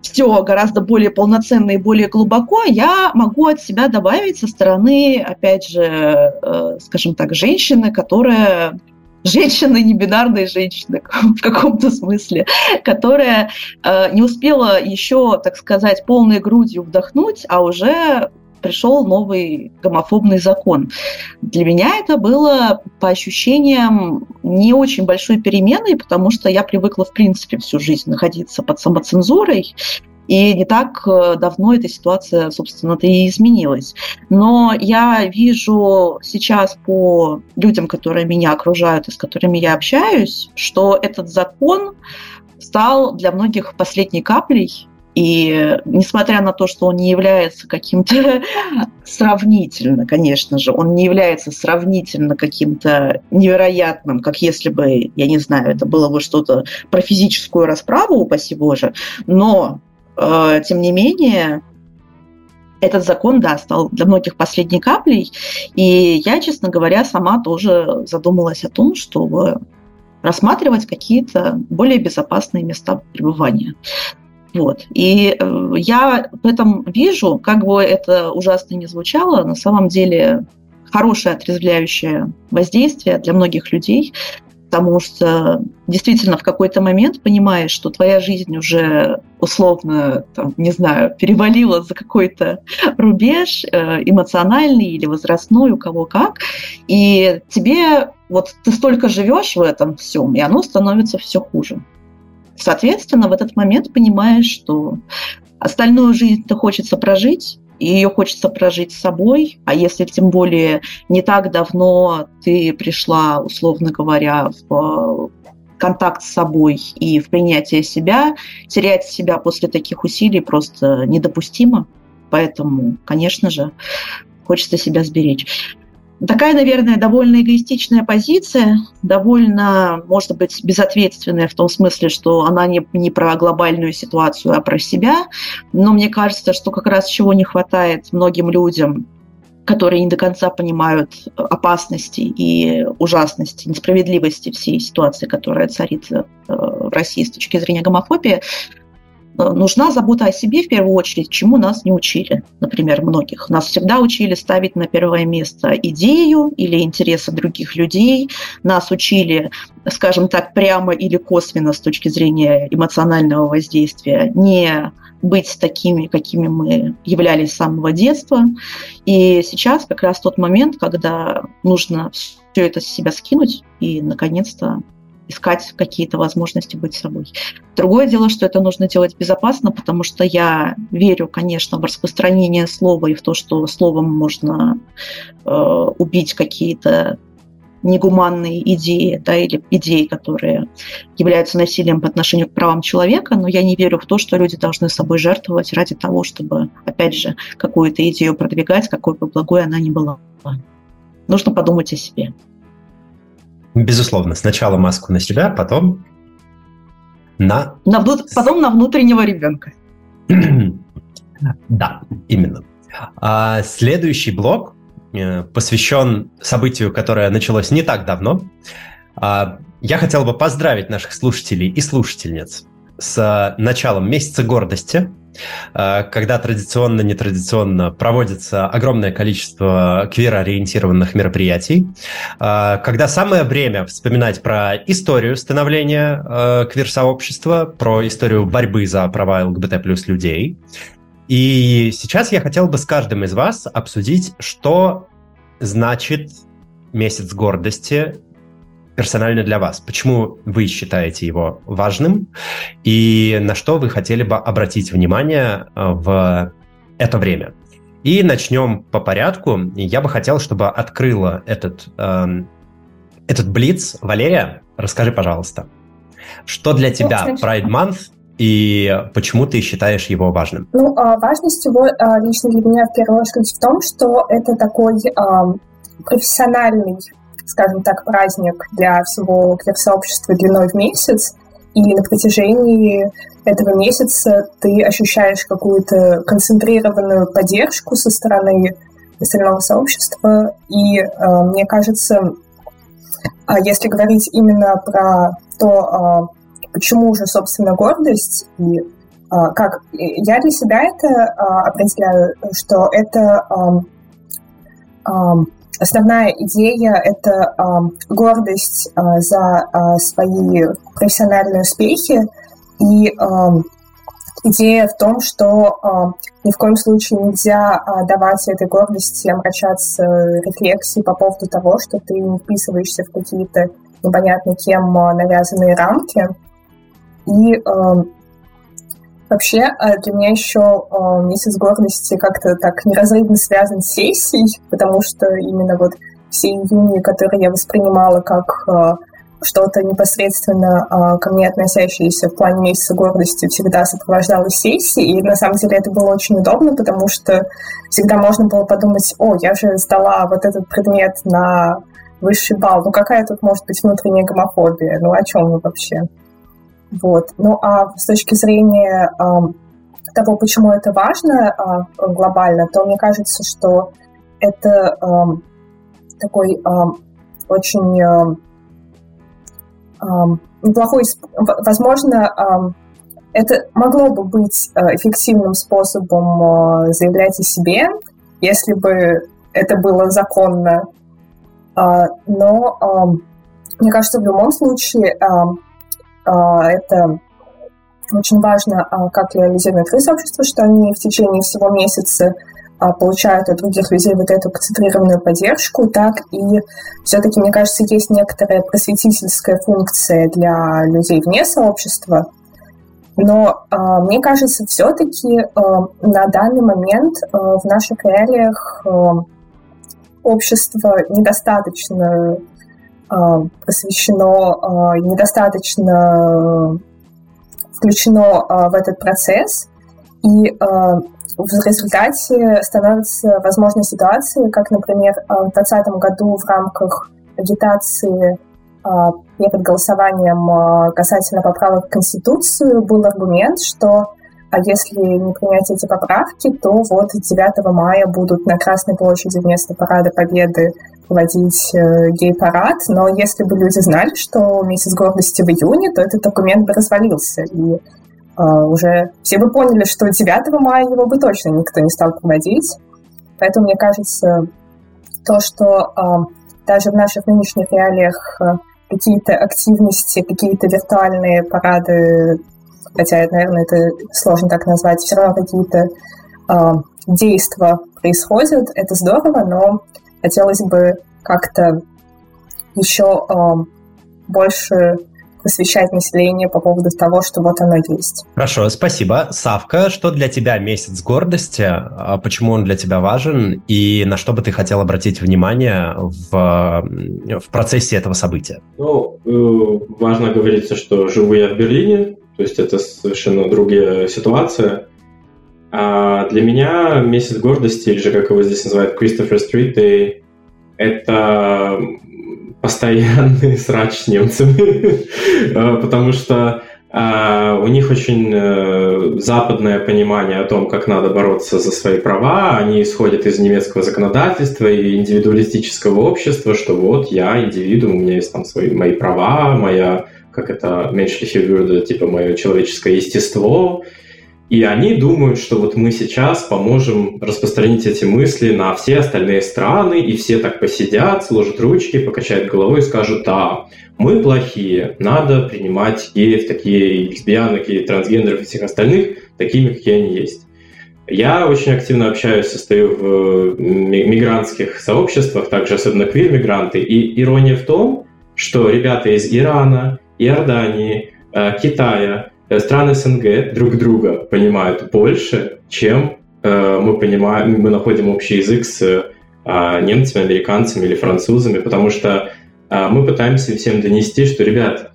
все гораздо более полноценно и более глубоко, я могу от себя добавить со стороны, опять же, э, скажем так, женщины, которая женщины, не бинарные женщины в каком-то смысле, которая э, не успела еще, так сказать, полной грудью вдохнуть, а уже пришел новый гомофобный закон. Для меня это было, по ощущениям, не очень большой переменой, потому что я привыкла, в принципе, всю жизнь находиться под самоцензурой, и не так э, давно эта ситуация, собственно-то, и изменилась. Но я вижу сейчас по людям, которые меня окружают и с которыми я общаюсь, что этот закон стал для многих последней каплей, и несмотря на то, что он не является каким-то сравнительно, конечно же, он не является сравнительно каким-то невероятным, как если бы, я не знаю, это было бы что-то про физическую расправу, упаси Боже, но тем не менее, этот закон, да, стал для многих последней каплей. И я, честно говоря, сама тоже задумалась о том, чтобы рассматривать какие-то более безопасные места пребывания. Вот. И э, я в этом вижу, как бы это ужасно не звучало, на самом деле хорошее отрезвляющее воздействие для многих людей, потому что действительно в какой-то момент понимаешь, что твоя жизнь уже условно, там, не знаю, перевалила за какой-то рубеж э, эмоциональный или возрастной, у кого как, и тебе вот ты столько живешь в этом всем, и оно становится все хуже. Соответственно, в этот момент понимаешь, что остальную жизнь-то хочется прожить, и ее хочется прожить с собой, а если тем более не так давно ты пришла, условно говоря, в контакт с собой и в принятие себя, терять себя после таких усилий просто недопустимо. Поэтому, конечно же, хочется себя сберечь. Такая, наверное, довольно эгоистичная позиция, довольно, может быть, безответственная в том смысле, что она не, не про глобальную ситуацию, а про себя. Но мне кажется, что как раз чего не хватает многим людям, которые не до конца понимают опасности и ужасности, несправедливости всей ситуации, которая царит э, в России с точки зрения гомофобии, нужна забота о себе в первую очередь, чему нас не учили, например, многих. Нас всегда учили ставить на первое место идею или интересы других людей. Нас учили, скажем так, прямо или косвенно с точки зрения эмоционального воздействия не быть такими, какими мы являлись с самого детства. И сейчас как раз тот момент, когда нужно все это с себя скинуть и, наконец-то, искать какие-то возможности быть собой. Другое дело, что это нужно делать безопасно, потому что я верю, конечно, в распространение слова и в то, что словом можно э, убить какие-то негуманные идеи, да, или идеи, которые являются насилием по отношению к правам человека, но я не верю в то, что люди должны собой жертвовать ради того, чтобы, опять же, какую-то идею продвигать, какой бы благой она ни была. Нужно подумать о себе. Безусловно, сначала маску на себя, потом на... на потом на внутреннего ребенка. да, именно. А следующий блок э, посвящен событию, которое началось не так давно. А, я хотел бы поздравить наших слушателей и слушательниц с началом месяца гордости. Э, когда традиционно, нетрадиционно проводится огромное количество квир-ориентированных мероприятий, э, когда самое время вспоминать про историю становления э, квир-сообщества, про историю борьбы за права ЛГБТ плюс людей. И сейчас я хотел бы с каждым из вас обсудить, что значит месяц гордости персонально для вас? Почему вы считаете его важным? И на что вы хотели бы обратить внимание э, в это время? И начнем по порядку. Я бы хотел, чтобы открыла этот, эм, этот блиц. Валерия, расскажи, пожалуйста, что для тебя Pride Month и почему ты считаешь его важным? Ну, а, важность его а, лично для меня в первую очередь в том, что это такой профессиональный скажем так, праздник для всего квир-сообщества длиной в месяц, и на протяжении этого месяца ты ощущаешь какую-то концентрированную поддержку со стороны остального сообщества. И э, мне кажется, э, если говорить именно про то, э, почему же, собственно, гордость и э, как я для себя это э, определяю, что это э, Основная идея — это э, гордость э, за э, свои профессиональные успехи и идея в том, что э, ни в коем случае нельзя э, давать этой гордости омрачаться рефлексией по поводу того, что ты не вписываешься в какие-то непонятно кем навязанные рамки. И э, Вообще, э, для меня еще э, месяц гордости как-то так неразрывно связан с сессией, потому что именно вот все июни, которые я воспринимала как э, что-то непосредственно ко мне относящееся в плане месяца гордости всегда сопровождалось сессией, и на самом деле это было очень удобно, потому что всегда можно было подумать, о, я же сдала вот этот предмет на высший балл, ну какая тут может быть внутренняя гомофобия, ну о чем вы вообще? Вот. Ну а с точки зрения э, того, почему это важно э, глобально, то мне кажется, что это э, такой э, очень э, э, неплохой, возможно, э, это могло бы быть эффективным способом э, заявлять о себе, если бы это было законно. Э, но э, мне кажется, в любом случае а, это очень важно, а, как реализирует сообщество, что они в течение всего месяца а, получают от других людей вот эту концентрированную поддержку, так и все-таки, мне кажется, есть некоторая просветительская функция для людей вне сообщества, но мне кажется, все-таки на данный момент в наших реалиях общество недостаточно а, посвящено а, недостаточно включено а, в этот процесс, и в результате становятся возможны ситуации, как, например, в 2020 году в рамках агитации перед голосованием касательно поправок в Конституцию был аргумент, что а если не принять эти поправки, то вот 9 мая будут на Красной площади вместо Парада Победы проводить э, гей-парад. Но если бы люди знали, что месяц гордости в июне, то этот документ бы развалился. И уже все бы поняли, что 9 мая его бы точно никто не стал проводить. Поэтому, мне кажется, то, что даже в наших нынешних реалиях какие-то активности, какие-то виртуальные парады, хотя, наверное, это сложно так назвать, все равно какие-то э, действия происходят, это здорово, но хотелось бы как-то еще э, больше посвящать население по поводу того, что вот оно есть. Хорошо, спасибо. Савка, что для тебя месяц гордости? А почему он для тебя важен? И на что бы ты хотел обратить внимание в, в процессе этого события? Ну, э, важно говорить, что живу я в Берлине, то есть это совершенно другая ситуация. А для меня месяц гордости, или же как его здесь называют, Street Day, это постоянный срач с немцами, а, потому что а, у них очень э, западное понимание о том, как надо бороться за свои права. Они исходят из немецкого законодательства и индивидуалистического общества, что вот я индивидуум, у меня есть там свои мои права, моя, как это, menschliche Würde, типа мое человеческое естество, и они думают, что вот мы сейчас поможем распространить эти мысли на все остальные страны, и все так посидят, сложат ручки, покачают головой и скажут, да, мы плохие, надо принимать геев, такие лесбиянок и трансгендеров и всех остальных такими, какие они есть. Я очень активно общаюсь, состою в мигрантских сообществах, также особенно квир-мигранты, и ирония в том, что ребята из Ирана, Иордании, э, Китая, Э, страны СНГ друг друга понимают больше, чем э, мы понимаем, мы находим общий язык с э, немцами, американцами или французами, потому что э, мы пытаемся всем донести, что, ребят,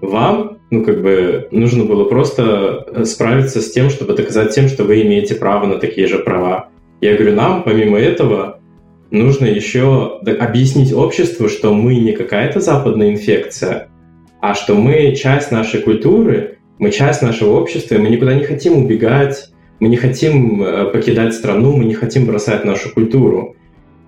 вам, ну, как бы, нужно было просто э, справиться с тем, чтобы доказать тем, что вы имеете право на такие же права. Я говорю, нам, помимо этого, нужно еще объяснить обществу, что мы не какая-то западная инфекция, а что мы часть нашей культуры, мы часть нашего общества, и мы никуда не хотим убегать, мы не хотим э, покидать страну, мы не хотим бросать нашу культуру.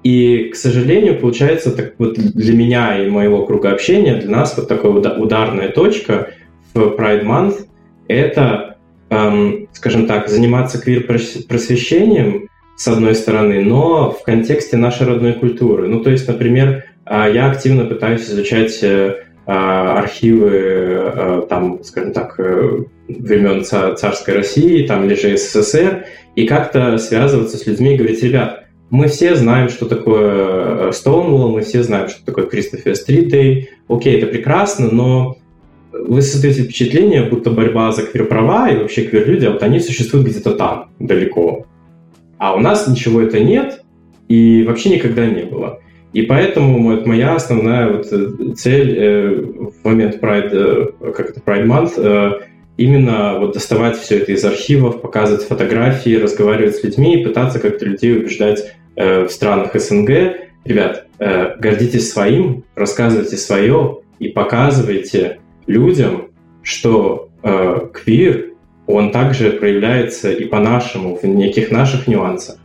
И, к сожалению, получается, так вот для меня и моего круга общения, для нас вот такая ударная точка в Pride Month — это, эм, скажем так, заниматься квир-просвещением, с одной стороны, но в контексте нашей родной культуры. Ну, то есть, например, э, я активно пытаюсь изучать э, а, архивы, а, там, скажем так, э, времен царской России, там, или же СССР, и как-то связываться с людьми и говорить, ребят, мы все знаем, что такое Stonewall, мы все знаем, что такое Кристофер Стрит Дэй. Окей, это прекрасно, но вы создаете впечатление, будто борьба за квир-права и вообще квир-люди, вот они существуют где-то там, далеко. А у нас ничего это нет, и вообще никогда не было. И поэтому вот моя основная вот э, цель э, в момент Pride, э, как это, Pride Month, именно вот доставать все это из архивов, показывать фотографии, разговаривать с людьми и пытаться как-то людей убеждать в странах СНГ. Ребят, гордитесь своим, рассказывайте свое и показывайте людям, что квир, он также проявляется и по-нашему, в неких наших нюансах.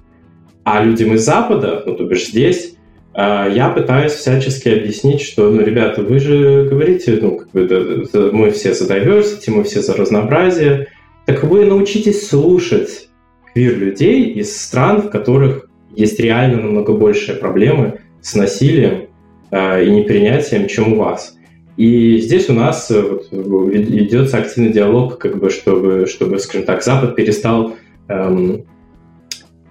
А людям из Запада, ну, то бишь здесь, я пытаюсь всячески объяснить, что, ну, ребята, вы же говорите, ну, как бы, да, да, мы все за diversity, мы все за разнообразие. Так вы научитесь слушать квир-людей из стран, в которых есть реально намного большие проблемы с насилием э, и непринятием, чем у вас. И здесь у нас э, вот, ведется активный диалог, как бы, чтобы, чтобы, скажем так, Запад перестал эм,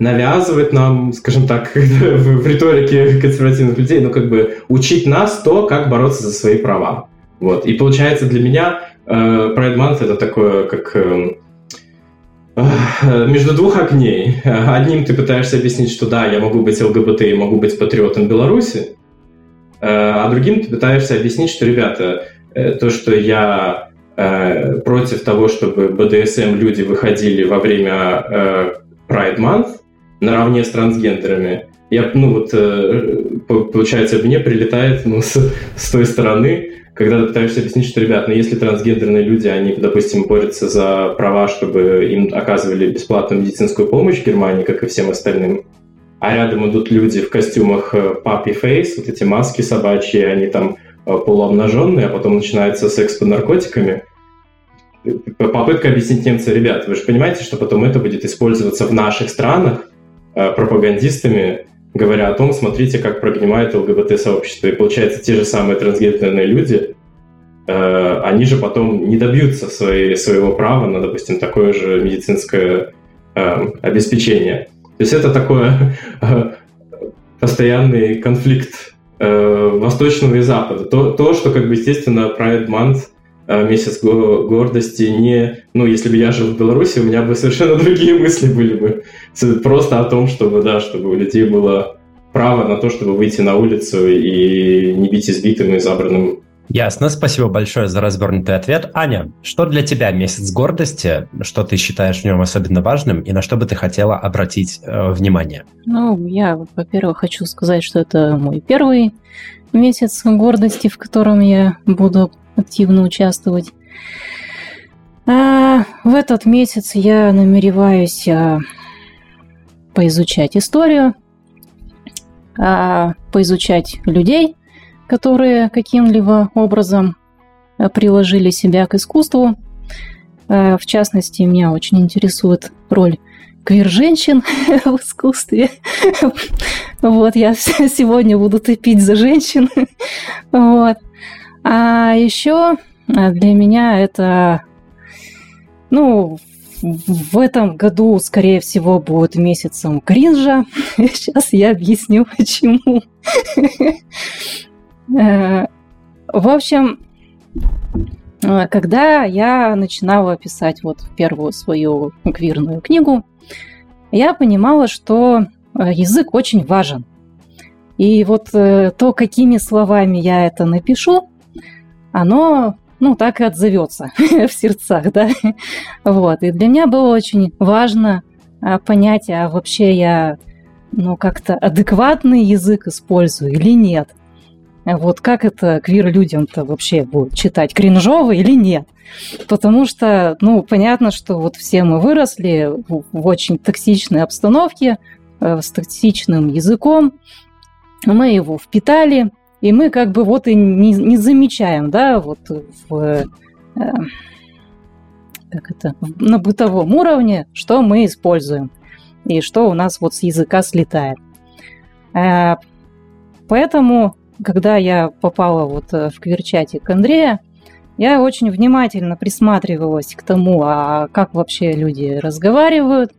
навязывать нам, скажем так, в риторике консервативных людей, ну, как бы учить нас то, как бороться за свои права. Вот. И получается для меня э, Pride Month это такое, как э, э, между двух огней. Одним ты пытаешься объяснить, что да, я могу быть ЛГБТ и могу быть патриотом Беларуси, а другим ты пытаешься объяснить, что, ребята, то, что я против того, чтобы БДСМ люди выходили во время Pride Month, наравне с трансгендерами. Я, ну вот, э, получается, мне прилетает ну, с, с той стороны, когда ты пытаешься объяснить, что, ребят, ну если трансгендерные люди, они, допустим, борются за права, чтобы им оказывали бесплатную медицинскую помощь в Германии, как и всем остальным, а рядом идут люди в костюмах папи фейс, вот эти маски собачьи, они там э, полуобнаженные, а потом начинается секс под наркотиками, попытка объяснить немцам, ребят, вы же понимаете, что потом это будет использоваться в наших странах э, пропагандистами, говоря о том, смотрите, как прогнимает ЛГБТ-сообщество. И получается, те же самые трансгендерные люди, э, они же потом не добьются своей, своего права на, допустим, такое же медицинское э, обеспечение. То есть это такое э, постоянный конфликт э, Восточного и Запада. То, то, что, как бы, естественно, Pride Month – Э, месяц гордости не... Ну, если бы я жил в Беларуси, у меня бы совершенно другие мысли были бы. Просто о том, чтобы, да, чтобы у людей было право на то, чтобы выйти на улицу и не бить избитым и забранным Ясно, спасибо большое за развернутый ответ. Аня, что для тебя месяц гордости, что ты считаешь в нем особенно важным и на что бы ты хотела обратить э, внимание? Ну, я, во-первых, хочу сказать, что это мой первый месяц гордости, в котором я буду активно участвовать. А в этот месяц я намереваюсь а, поизучать историю, а, поизучать людей, которые каким-либо образом а, приложили себя к искусству. А, в частности, меня очень интересует роль квир-женщин в искусстве. Вот, я сегодня буду топить за женщин. Вот. А еще а, для меня это, ну, в этом году, скорее всего, будет месяцем кринжа. Сейчас я объясню, почему. Э, в общем, э, когда я начинала писать вот первую свою квирную книгу, я понимала, что э, язык очень важен. И вот то, какими словами я это напишу, оно, ну, так и отзовется в сердцах, да. Вот. И для меня было очень важно а, понять, а вообще я, ну, как-то адекватный язык использую или нет. Вот как это квир-людям-то вообще будет читать, кринжово или нет? Потому что, ну, понятно, что вот все мы выросли в, в очень токсичной обстановке, э, с токсичным языком, мы его впитали, и мы как бы вот и не, не замечаем, да, вот в, э, как это, на бытовом уровне, что мы используем и что у нас вот с языка слетает. Э, поэтому, когда я попала вот э, в квирчатик Андрея, я очень внимательно присматривалась к тому, а как вообще люди разговаривают,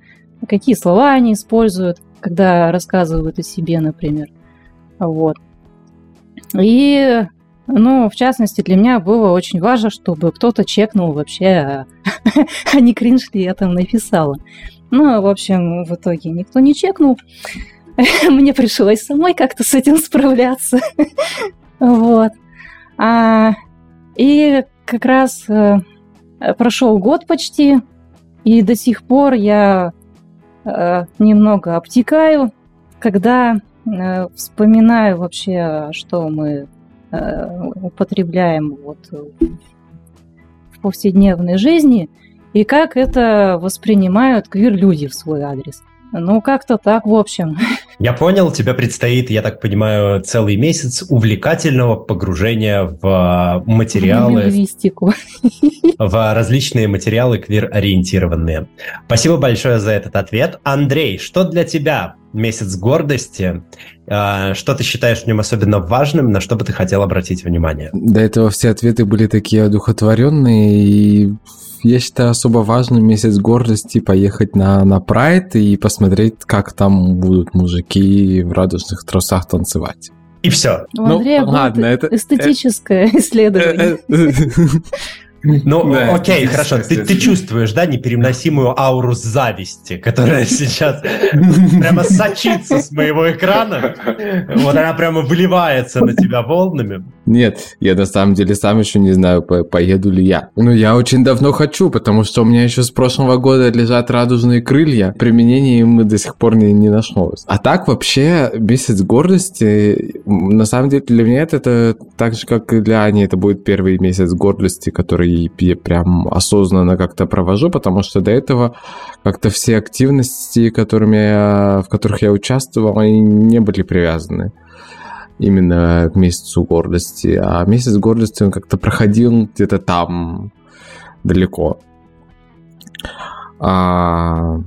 какие слова они используют, когда рассказывают о себе, например. Вот. И, ну, в частности, для меня было очень важно, чтобы кто-то чекнул вообще, а не кринж ли я там написала. Ну, в общем, в итоге никто не чекнул. Мне пришлось самой как-то с этим справляться. Вот. А, и как раз э, прошел год почти, и до сих пор я э, немного обтекаю, когда вспоминаю вообще, что мы э, употребляем вот в повседневной жизни и как это воспринимают квир-люди в свой адрес. Ну, как-то так, в общем. Я понял, тебе предстоит, я так понимаю, целый месяц увлекательного погружения в материалы... В В различные материалы квир-ориентированные. Спасибо большое за этот ответ. Андрей, что для тебя месяц гордости? А, что ты считаешь в нем особенно важным, на что бы ты хотел обратить внимание? До этого все ответы были такие одухотворенные, и я считаю особо важным месяц гордости поехать на, на Прайд и посмотреть, как там будут мужики в радужных трусах танцевать. И все. У Андрея ну, ладно, это эстетическое это... исследование. Ну, да, окей, хорошо. Ты, ты чувствуешь, да, непереносимую ауру зависти, которая сейчас прямо сочится с моего экрана. Вот она прямо выливается на тебя волнами. Нет, я на самом деле сам еще не знаю, по поеду ли я. Ну, я очень давно хочу, потому что у меня еще с прошлого года лежат радужные крылья. Применения им до сих пор не, не нашлось. А так вообще месяц гордости, на самом деле для меня это, это так же, как и для Ани, это будет первый месяц гордости, который я прям осознанно как-то провожу, потому что до этого как-то все активности, которыми я, в которых я участвовал, они не были привязаны именно к месяцу гордости. А месяц гордости он как-то проходил где-то там, далеко. А,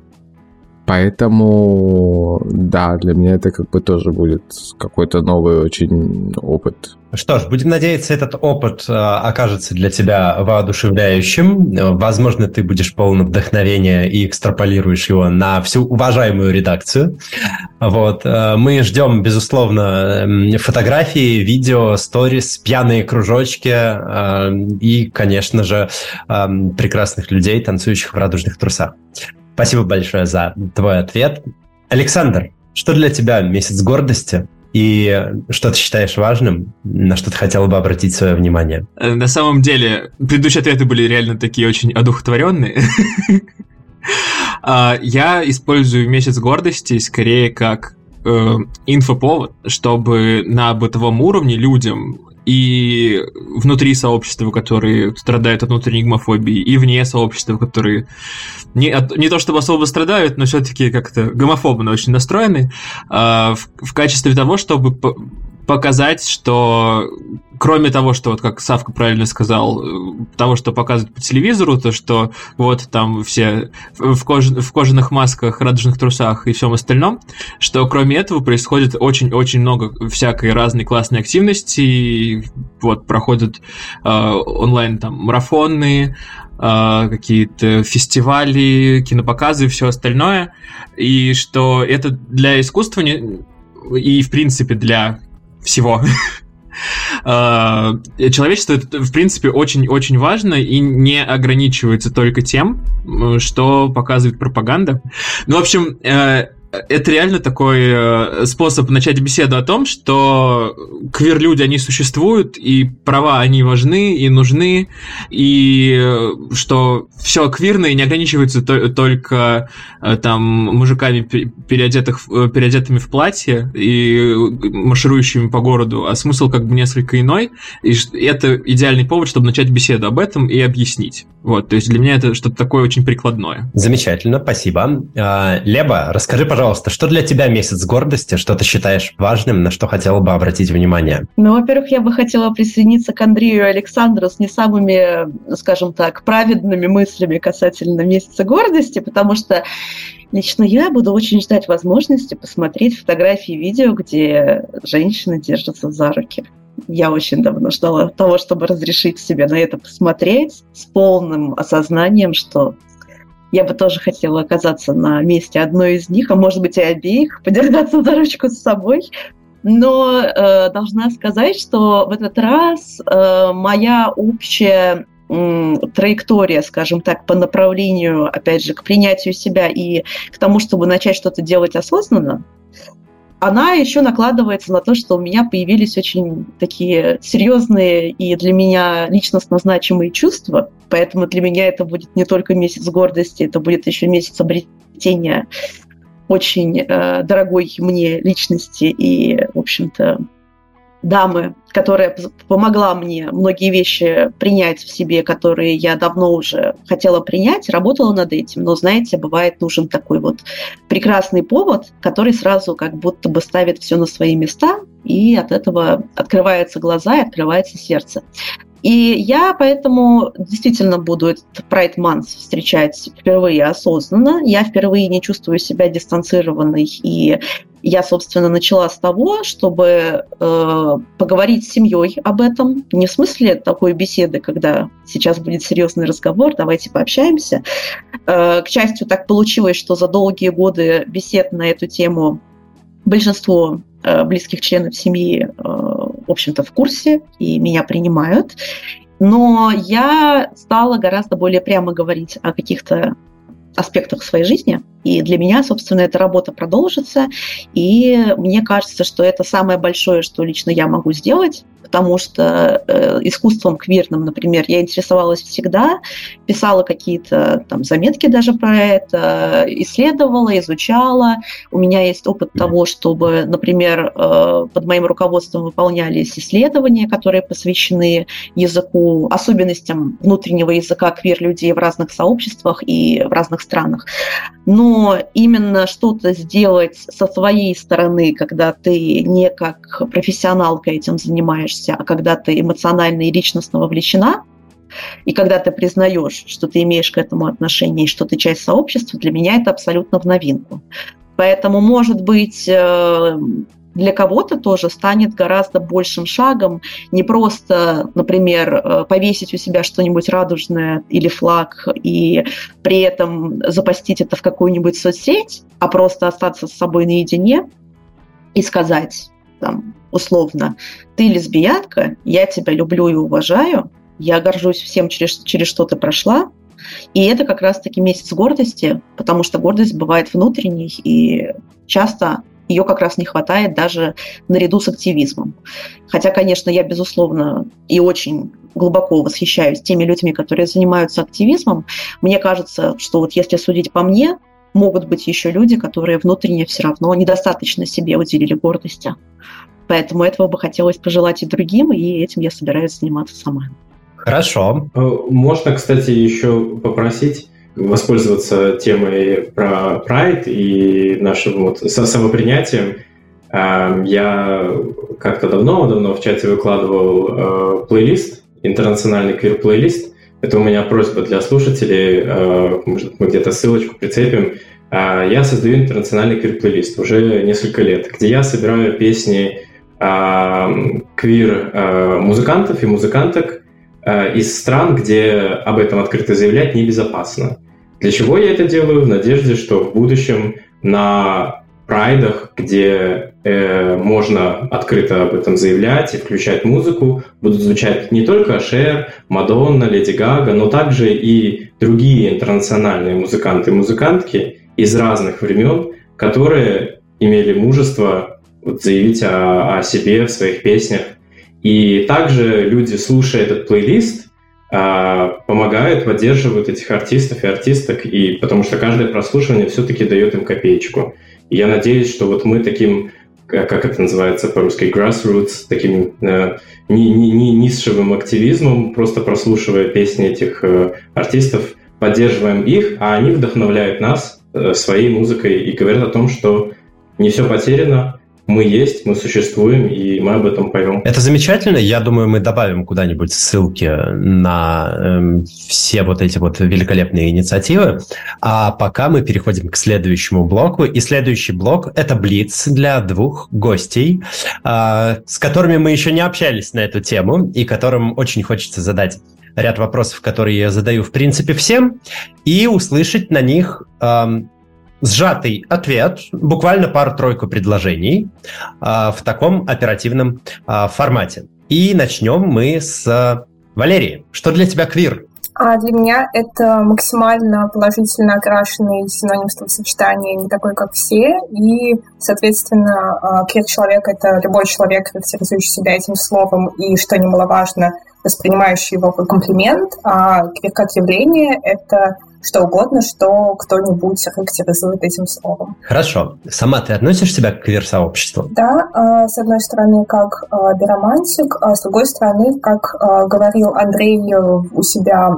поэтому, да, для меня это как бы тоже будет какой-то новый очень опыт. Что ж, будем надеяться, этот опыт э, окажется для тебя воодушевляющим. Возможно, ты будешь полон вдохновения и экстраполируешь его на всю уважаемую редакцию. Вот. Э, мы ждем, безусловно, фотографии, видео, сторис, пьяные кружочки э, и, конечно же, э, прекрасных людей, танцующих в радужных трусах. Спасибо большое за твой ответ. Александр, что для тебя месяц гордости? И что ты считаешь важным, на что ты хотела бы обратить свое внимание? Э, на самом деле, предыдущие ответы были реально такие очень одухотворенные. А, я использую месяц гордости скорее как э, инфоповод, чтобы на бытовом уровне людям и внутри сообщества, которые страдают от внутренней гомофобии, и вне сообщества, которые не, от, не то чтобы особо страдают, но все-таки как-то гомофобно очень настроены, э, в, в качестве того, чтобы показать, что кроме того, что, вот как Савка правильно сказал, того, что показывают по телевизору, то, что вот там все в, кож... в кожаных масках, радужных трусах и всем остальном, что кроме этого происходит очень-очень много всякой разной классной активности, и вот проходят э, онлайн там марафоны, э, какие-то фестивали, кинопоказы и все остальное, и что это для искусства не... и, в принципе, для всего. А, человечество в принципе, очень-очень важно и не ограничивается только тем, что показывает пропаганда. Ну, в общем, э, это реально такой э, способ начать беседу о том, что квир-люди, они существуют, и права, они важны и нужны, и э, что все квирное не ограничивается только э, там мужиками, переодетых, переодетыми в платье и марширующими по городу, а смысл как бы несколько иной, и это идеальный повод, чтобы начать беседу об этом и объяснить. Вот, то есть для меня это что-то такое очень прикладное. Замечательно, спасибо. А, Леба, расскажи, пожалуйста, пожалуйста, что для тебя месяц гордости, что ты считаешь важным, на что хотела бы обратить внимание? Ну, во-первых, я бы хотела присоединиться к Андрею и Александру с не самыми, скажем так, праведными мыслями касательно месяца гордости, потому что Лично я буду очень ждать возможности посмотреть фотографии и видео, где женщины держатся за руки. Я очень давно ждала того, чтобы разрешить себе на это посмотреть с полным осознанием, что я бы тоже хотела оказаться на месте одной из них, а может быть и обеих, подержаться за ручку с собой. Но э, должна сказать, что в этот раз э, моя общая траектория, скажем так, по направлению, опять же, к принятию себя и к тому, чтобы начать что-то делать осознанно, она еще накладывается на то, что у меня появились очень такие серьезные и для меня личностно значимые чувства. Поэтому для меня это будет не только месяц гордости, это будет еще месяц обретения очень э, дорогой мне личности и, в общем-то, дамы, которая помогла мне многие вещи принять в себе, которые я давно уже хотела принять, работала над этим. Но, знаете, бывает нужен такой вот прекрасный повод, который сразу как будто бы ставит все на свои места, и от этого открываются глаза и открывается сердце. И я поэтому действительно буду этот Pride Month встречать впервые осознанно. Я впервые не чувствую себя дистанцированной и я, собственно, начала с того, чтобы э, поговорить с семьей об этом. Не в смысле такой беседы, когда сейчас будет серьезный разговор, давайте пообщаемся. Э, к счастью, так получилось, что за долгие годы бесед на эту тему большинство близких членов семьи, э, в общем-то, в курсе и меня принимают. Но я стала гораздо более прямо говорить о каких-то аспектах своей жизни. И для меня, собственно, эта работа продолжится. И мне кажется, что это самое большое, что лично я могу сделать потому что э, искусством квирным, например, я интересовалась всегда, писала какие-то там заметки даже про это, исследовала, изучала. У меня есть опыт того, чтобы, например, э, под моим руководством выполнялись исследования, которые посвящены языку, особенностям внутреннего языка квир-людей в разных сообществах и в разных странах. Но именно что-то сделать со своей стороны, когда ты не как профессионалка этим занимаешься, а когда ты эмоционально и личностно вовлечена, И когда ты признаешь, что ты имеешь к этому отношение и что ты часть сообщества, для меня это абсолютно в новинку. Поэтому, может быть, э, для кого-то тоже станет гораздо большим шагом не просто, например, э, повесить у себя что-нибудь радужное или флаг и при этом запостить это в какую-нибудь соцсеть, а просто остаться с собой наедине и сказать там, условно, ты лесбиянка, я тебя люблю и уважаю, я горжусь всем, через, через что ты прошла, и это как раз-таки месяц гордости, потому что гордость бывает внутренней, и часто ее как раз не хватает даже наряду с активизмом. Хотя, конечно, я, безусловно, и очень глубоко восхищаюсь теми людьми, которые занимаются активизмом. Мне кажется, что вот если судить по мне, могут быть еще люди, которые внутренне все равно недостаточно себе уделили гордости. Поэтому этого бы хотелось пожелать и другим, и этим я собираюсь заниматься сама. Хорошо. Э, можно, кстати, еще попросить воспользоваться темой про Pride и нашим вот самопринятием. Эм, я как-то давно-давно в чате выкладывал э, плейлист, интернациональный квир-плейлист. Это у меня просьба для слушателей, э, может, мы где-то ссылочку прицепим. Э, я создаю интернациональный квир-плейлист уже несколько лет, где я собираю песни квир-музыкантов и музыканток из стран, где об этом открыто заявлять небезопасно. Для чего я это делаю? В надежде, что в будущем на прайдах, где э, можно открыто об этом заявлять и включать музыку, будут звучать не только Шер, Мадонна, Леди Гага, но также и другие интернациональные музыканты и музыкантки из разных времен, которые имели мужество вот, заявить о, о себе в своих песнях. И также люди, слушая этот плейлист, а, помогают, поддерживают этих артистов и артисток, и потому что каждое прослушивание все-таки дает им копеечку. И я надеюсь, что вот мы таким, как это называется по-русски, grassroots, таким э, не, не, не низшевым активизмом, просто прослушивая песни этих э, артистов, поддерживаем их, а они вдохновляют нас э, своей музыкой и говорят о том, что не все потеряно, мы есть, мы существуем, и мы об этом поем. Это замечательно. Я думаю, мы добавим куда-нибудь ссылки на э, все вот эти вот великолепные инициативы. А пока мы переходим к следующему блоку. И следующий блок – это Блиц для двух гостей, э, с которыми мы еще не общались на эту тему, и которым очень хочется задать ряд вопросов, которые я задаю в принципе всем, и услышать на них эм, сжатый ответ, буквально пару-тройку предложений а, в таком оперативном а, формате. И начнем мы с Валерии. Что для тебя квир? А для меня это максимально положительно окрашенный синоним словосочетания «не такой, как все». И, соответственно, а, квир-человек — это любой человек, характеризующий себя этим словом и, что немаловажно, воспринимающий его как комплимент. А как явление — это что угодно, что кто-нибудь характеризует этим словом. Хорошо. Сама ты относишь себя к квир-сообществу? Да, а, с одной стороны, как а, биромантик, а с другой стороны, как а, говорил Андрей у себя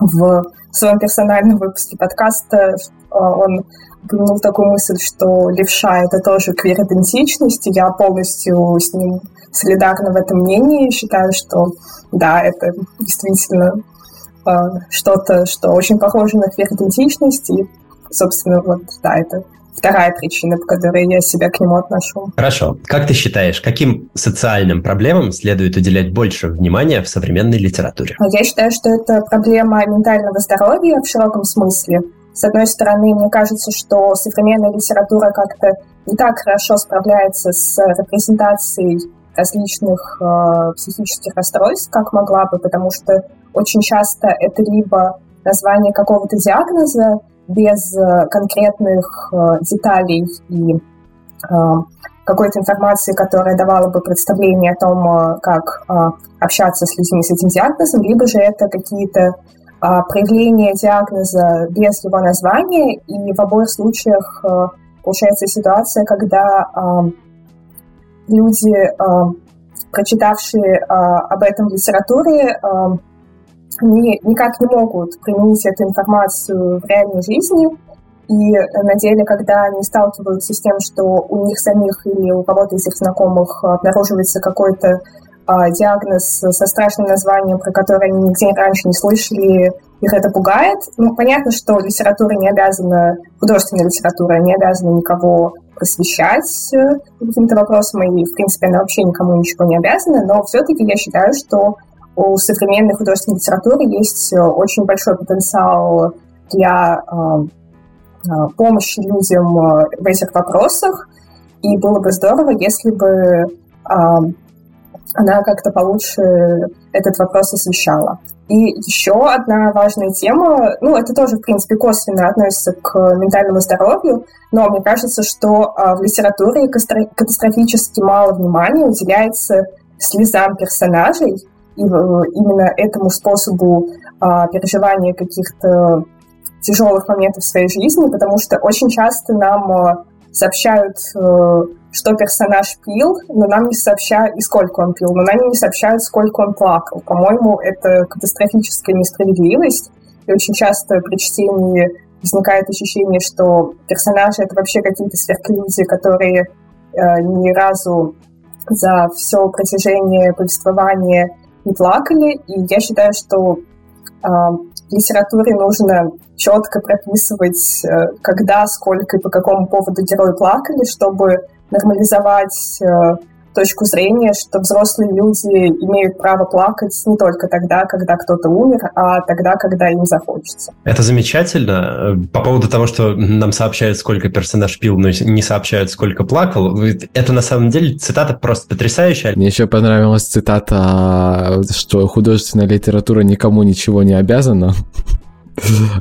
в своем персональном выпуске подкаста, он упомянул такую мысль, что левша — это тоже квир-идентичность, и я полностью с ним солидарна в этом мнении. Считаю, что да, это действительно Э, что-то, что очень похоже на квир-идентичность, и, собственно, вот, да, это вторая причина, по которой я себя к нему отношу. Хорошо. Как ты считаешь, каким социальным проблемам следует уделять больше внимания в современной литературе? Я считаю, что это проблема ментального здоровья в широком смысле. С одной стороны, мне кажется, что современная литература как-то не так хорошо справляется с репрезентацией различных э, психических расстройств, как могла бы, потому что очень часто это либо название какого-то диагноза без э, конкретных э, деталей и э, какой-то информации, которая давала бы представление о том, как общаться с людьми с этим диагнозом, либо же это какие-то проявления диагноза без его названия, и в обоих случаях получается ситуация, когда люди, прочитавшие об этом в литературе, никак не могут применить эту информацию в реальной жизни, и на деле, когда они сталкиваются с тем, что у них самих или у кого-то из их знакомых обнаруживается какой-то а, диагноз со страшным названием, про который они нигде раньше не слышали, их это пугает. Ну, понятно, что литература не обязана, художественная литература не обязана никого просвещать э, каким-то вопросам, и, в принципе, она вообще никому ничего не обязана, но все-таки я считаю, что у современной художественной литературы есть э, очень большой потенциал для э, помощи людям в этих вопросах, и было бы здорово, если бы она как-то получше этот вопрос освещала. И еще одна важная тема, ну, это тоже, в принципе, косвенно относится к ментальному здоровью, но мне кажется, что а, в литературе катастрофически мало внимания уделяется слезам персонажей, и именно этому способу а, переживания каких-то тяжелых моментов в своей жизни, потому что очень часто нам а, сообщают что персонаж пил, но нам не сообщают, и сколько он пил, но нам не сообщают, сколько он плакал. По-моему, это катастрофическая несправедливость, и очень часто при чтении возникает ощущение, что персонажи — это вообще какие-то сверхлюди, которые э, ни разу за все протяжение повествования не плакали. И я считаю, что э, литературе нужно четко прописывать, э, когда, сколько и по какому поводу герои плакали, чтобы нормализовать э, точку зрения, что взрослые люди имеют право плакать не только тогда, когда кто-то умер, а тогда, когда им захочется. Это замечательно. По поводу того, что нам сообщают, сколько персонаж пил, но не сообщают, сколько плакал, это на самом деле цитата просто потрясающая. Мне еще понравилась цитата, что художественная литература никому ничего не обязана.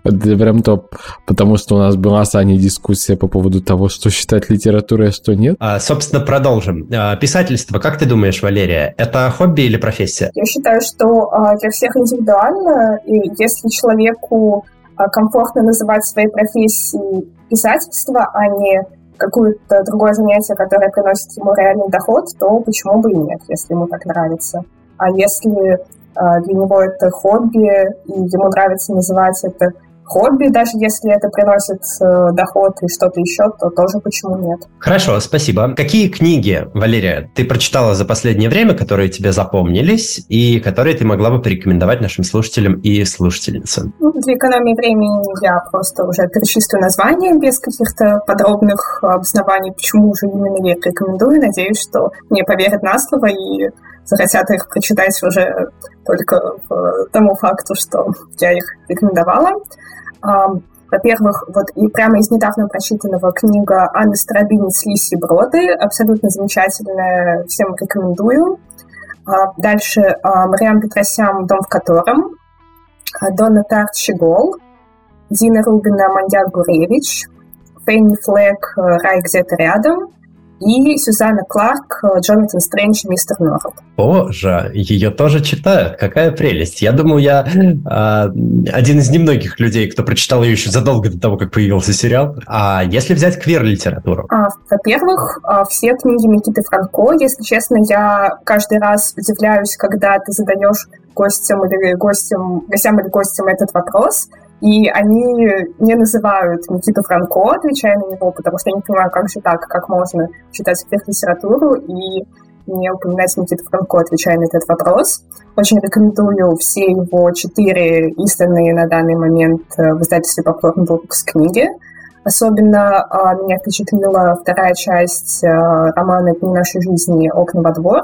Это прям топ, потому что у нас была с Аней дискуссия по поводу того, что считать литературой, а что нет. А, собственно, продолжим. А, писательство, как ты думаешь, Валерия, это хобби или профессия? Я считаю, что а, для всех индивидуально, и если человеку а, комфортно называть своей профессией писательство, а не какое-то другое занятие, которое приносит ему реальный доход, то почему бы и нет, если ему так нравится. А если для него это хобби, и ему нравится называть это хобби, даже если это приносит э, доход и что-то еще, то тоже почему нет. Хорошо, спасибо. Какие книги, Валерия, ты прочитала за последнее время, которые тебе запомнились и которые ты могла бы порекомендовать нашим слушателям и слушательницам? Ну, для экономии времени я просто уже перечислю названия без каких-то подробных обоснований, почему же именно я их рекомендую. Надеюсь, что мне поверят на слово и захотят их прочитать уже только по тому факту, что я их рекомендовала. Во-первых, вот и прямо из недавно прочитанного книга Анны Старобинец «Лиси броды». Абсолютно замечательная, всем рекомендую. А, дальше Мариам Петросян «Дом в котором», а, Донна Тарт Щегол, Дина Рубина Мандяк Гуревич, Фенни Флэк «Рай где-то рядом», и Сюзанна Кларк, э, Джонатан Стрэндж Мистер Норрелл. Боже, ее тоже читают. Какая прелесть. Я думаю, я э, один из немногих людей, кто прочитал ее еще задолго до того, как появился сериал. А если взять квир-литературу? А, во-первых, а, все книги Никиты Франко. Если честно, я каждый раз удивляюсь, когда ты задаешь гостям или гостям, гостям или гостям этот вопрос – и они не называют Никиту Франко, отвечая на него, потому что я не понимаю, как же так, как можно читать литературу и не упоминать Никиту Франко, отвечая на этот вопрос. Очень рекомендую все его четыре изданные на данный момент э, в издательстве Popcorn Books книги. Особенно а, меня впечатлила вторая часть а, романа «Дни нашей жизни. Окна во двор».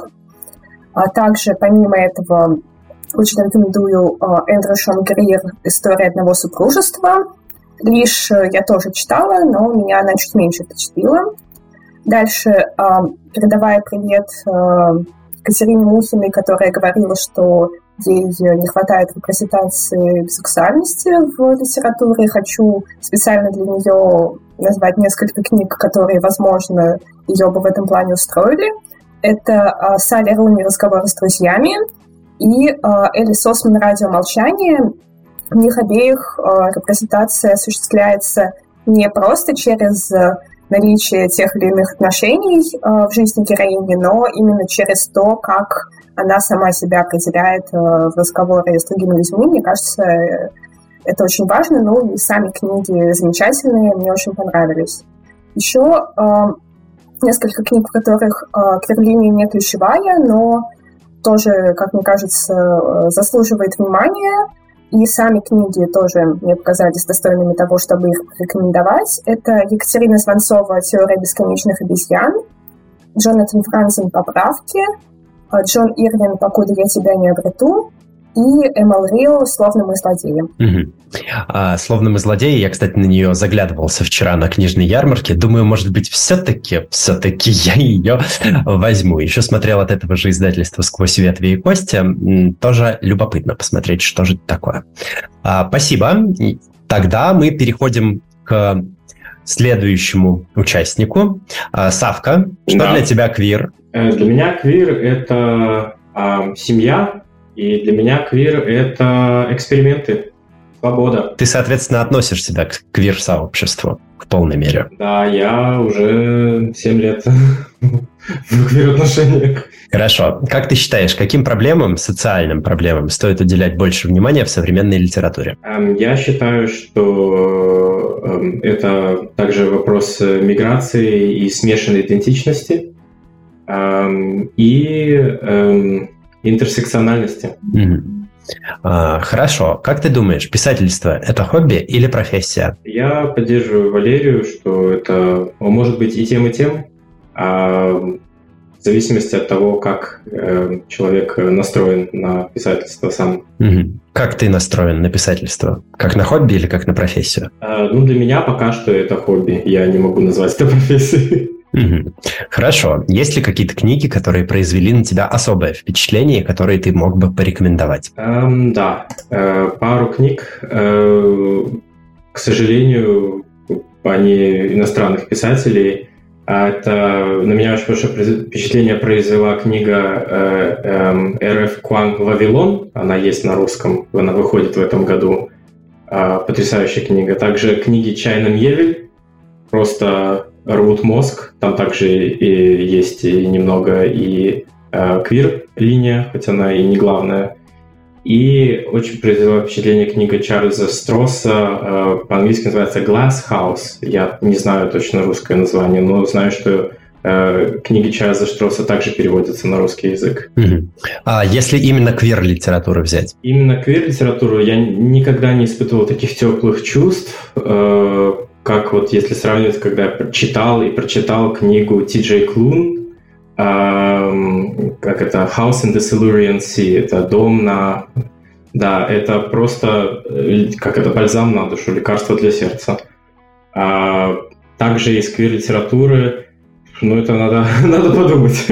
А также, помимо этого, очень рекомендую э, Эндрю Шонгриер «История одного супружества». Лишь э, я тоже читала, но меня она чуть меньше впечатлила. Дальше, э, передавая привет Катерине Мухиной, которая говорила, что ей не хватает репрезентации сексуальности в литературе. Хочу специально для нее назвать несколько книг, которые, возможно, ее бы в этом плане устроили. Это Салли Руни «Разговоры с друзьями», и э, Элис Осман «Радио молчание». У них обеих э, репрезентация осуществляется не просто через э, наличие тех или иных отношений в жизни героини, но именно через то, как она сама себя определяет в разговоре с другими людьми. Мне кажется, это очень важно. Ну и сами книги замечательные, мне очень понравились. Еще несколько книг, в которых э, кверлиния не ключевая, но тоже, как мне кажется, э, заслуживает внимания. И сами книги тоже мне показались достойными того, чтобы их рекомендовать. Это Екатерина Сванцова «Теория бесконечных обезьян», Джонатан Франсен «Поправки», Джон Ирвин «Покуда я тебя не обрету», и Рио «Словно мы злодеи». Угу. А, «Словно мы злодеи», я, кстати, на нее заглядывался вчера на книжной ярмарке. Думаю, может быть, все-таки, все-таки я ее возьму. Еще смотрел от этого же издательства «Сквозь ветви и кости». Тоже любопытно посмотреть, что же это такое. А, спасибо. Тогда мы переходим к следующему участнику. А, Савка, что да. для тебя квир? Э, для меня квир — это а, семья, и для меня квир — это эксперименты, свобода. Ты, соответственно, относишь себя к квир-сообществу в полной мере. Да, я уже 7 лет в квир-отношениях. Хорошо. Как ты считаешь, каким проблемам, социальным проблемам, стоит уделять больше внимания в современной литературе? Эм, я считаю, что эм, это также вопрос миграции и смешанной идентичности. Эм, и интерсекциональности. Mm-hmm. А, хорошо. Как ты думаешь, писательство – это хобби или профессия? Я поддерживаю Валерию, что это может быть и тем, и тем. А в зависимости от того, как э, человек настроен на писательство сам. Угу. Как ты настроен на писательство? Как на хобби или как на профессию? А, ну, для меня пока что это хобби. Я не могу назвать это профессией. Угу. Хорошо. Есть ли какие-то книги, которые произвели на тебя особое впечатление, которые ты мог бы порекомендовать? Эм, да, э, пару книг. Э, к сожалению, они иностранных писателей. А это на меня очень большое впечатление произвела книга э, э, РФ Куан Вавилон. Она есть на русском, она выходит в этом году. Э, потрясающая книга. Также книги Чайна Мьевель. Просто рвут мозг. Там также и есть и немного и э, квир-линия, хоть она и не главная. И очень произвела впечатление книга Чарльза Стросса, э, по-английски называется Glass House. Я не знаю точно русское название, но знаю, что э, книги Чарльза Стросса также переводятся на русский язык. Угу. А если именно квир-литературу взять? Именно квир-литературу я никогда не испытывал таких теплых чувств. Как вот если сравнивать, когда я читал и прочитал книгу Ти Джей Клун, эм, как это, House in the Silurian Sea, это дом на... Да, это просто, э, как это, бальзам на душу, лекарство для сердца. А, также из квир-литературы, ну, это надо, надо подумать.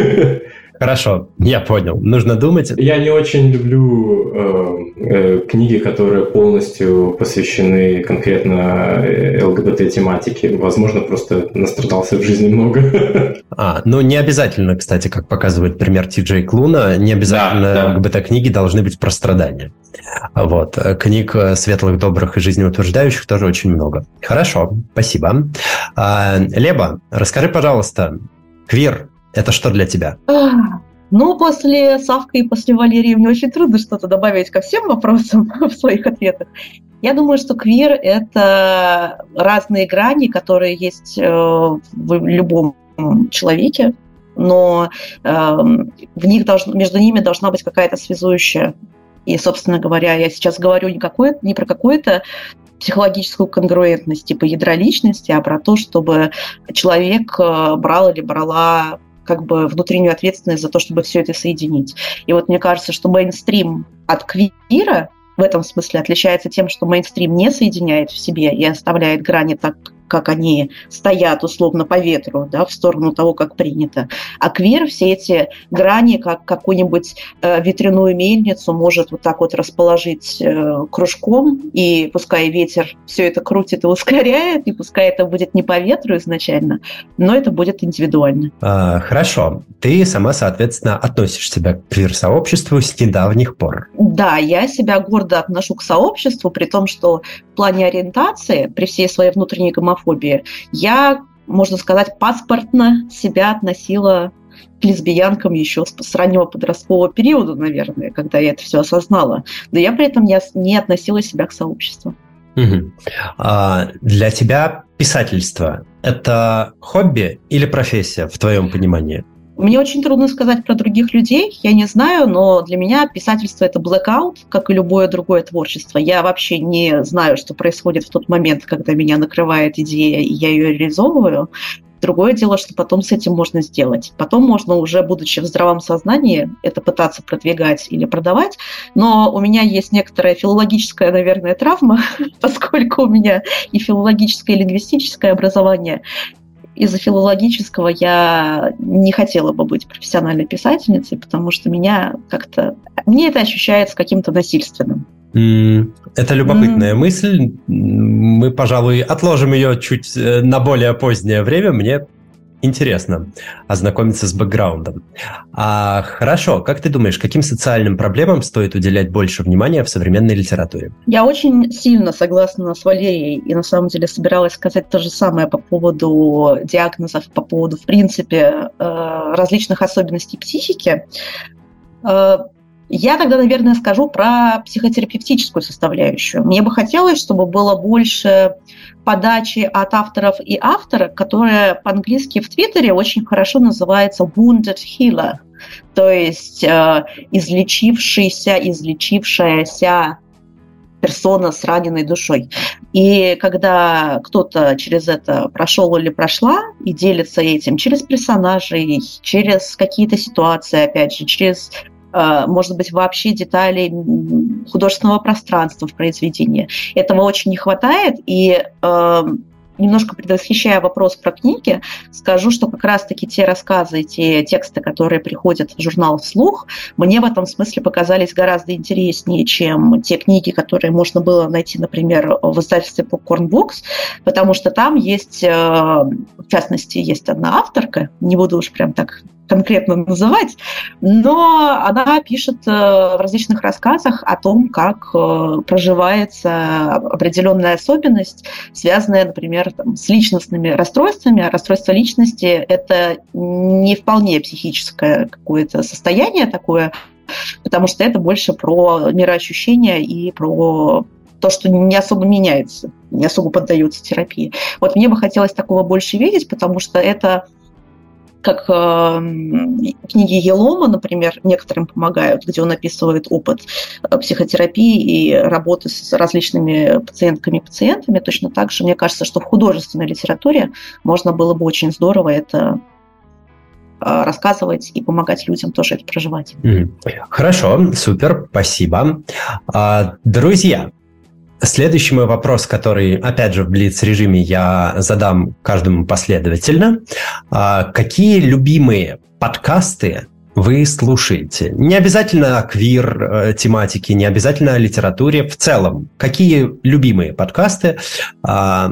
Хорошо, я понял. Нужно думать. Я не очень люблю э, э, книги, которые полностью посвящены конкретно э, ЛГБТ-тематике. Возможно, просто настрадался в жизни много. А, ну не обязательно, кстати, как показывает пример Ти Джей Клуна, не обязательно да, да. ЛГБТ-книги должны быть про страдания. Вот. Книг светлых, добрых и жизнеутверждающих тоже очень много. Хорошо, спасибо. А, Леба, расскажи, пожалуйста, квир это что для тебя? Ну, после Савка и после Валерии мне очень трудно что-то добавить ко всем вопросам в своих ответах. Я думаю, что квир – это разные грани, которые есть э, в любом человеке, но эм, в них должно, между ними должна быть какая-то связующая. И, собственно говоря, я сейчас говорю не, какое, не про какое-то психологическую конгруентность типа ядра личности, а про то, чтобы человек э, брал или брала как бы внутреннюю ответственность за то, чтобы все это соединить. И вот мне кажется, что мейнстрим от квира в этом смысле отличается тем, что мейнстрим не соединяет в себе и оставляет грани так, как они стоят условно по ветру, да, в сторону того, как принято. А квир все эти грани, как какую-нибудь э, ветряную мельницу, может вот так вот расположить э, кружком, и пускай ветер все это крутит и ускоряет, и пускай это будет не по ветру изначально, но это будет индивидуально. А, хорошо. Ты сама, соответственно, относишь себя к квир-сообществу с недавних пор. Да, я себя гордо отношу к сообществу, при том, что в плане ориентации, при всей своей внутренней гомофобии, гомофобии. Я, можно сказать, паспортно себя относила к лесбиянкам еще с, раннего подросткового периода, наверное, когда я это все осознала. Но я при этом не, не относила себя к сообществу. Угу. А для тебя писательство – это хобби или профессия в твоем понимании? Мне очень трудно сказать про других людей, я не знаю, но для меня писательство – это blackout, как и любое другое творчество. Я вообще не знаю, что происходит в тот момент, когда меня накрывает идея, и я ее реализовываю. Другое дело, что потом с этим можно сделать. Потом можно уже, будучи в здравом сознании, это пытаться продвигать или продавать. Но у меня есть некоторая филологическая, наверное, травма, поскольку у меня и филологическое, и лингвистическое образование из-за филологического я не хотела бы быть профессиональной писательницей, потому что меня как-то... Мне это ощущается каким-то насильственным. Это любопытная mm. мысль. Мы, пожалуй, отложим ее чуть э, на более позднее время. Мне интересно ознакомиться с бэкграундом. А, хорошо, как ты думаешь, каким социальным проблемам стоит уделять больше внимания в современной литературе? Я очень сильно согласна с Валерией и на самом деле собиралась сказать то же самое по поводу диагнозов, по поводу, в принципе, э, различных особенностей психики. Я тогда, наверное, скажу про психотерапевтическую составляющую. Мне бы хотелось, чтобы было больше подачи от авторов и автора, которая по-английски в Твиттере очень хорошо называется wounded healer, то есть э, излечившийся, излечившаяся персона с раненой душой. И когда кто-то через это прошел или прошла и делится этим через персонажей, через какие-то ситуации, опять же, через может быть, вообще деталей художественного пространства в произведении. Этого очень не хватает, и эм, немножко предвосхищая вопрос про книги, скажу, что как раз-таки те рассказы, те тексты, которые приходят в журнал вслух, мне в этом смысле показались гораздо интереснее, чем те книги, которые можно было найти, например, в издательстве Popcorn Books, потому что там есть, э, в частности, есть одна авторка, не буду уж прям так конкретно называть, но она пишет э, в различных рассказах о том, как э, проживается определенная особенность, связанная, например, там, с личностными расстройствами. А расстройство личности – это не вполне психическое какое-то состояние такое, потому что это больше про мироощущение и про то, что не особо меняется, не особо поддается терапии. Вот мне бы хотелось такого больше видеть, потому что это как э, книги Елома, например, некоторым помогают, где он описывает опыт э, психотерапии и работы с различными пациентками и пациентами. Точно так же, мне кажется, что в художественной литературе можно было бы очень здорово это э, рассказывать и помогать людям тоже это проживать. Хорошо, супер, спасибо. А, друзья, Следующий мой вопрос, который, опять же, в Блиц-режиме я задам каждому последовательно. А, какие любимые подкасты вы слушаете? Не обязательно о квир-тематике, не обязательно о литературе. В целом, какие любимые подкасты а,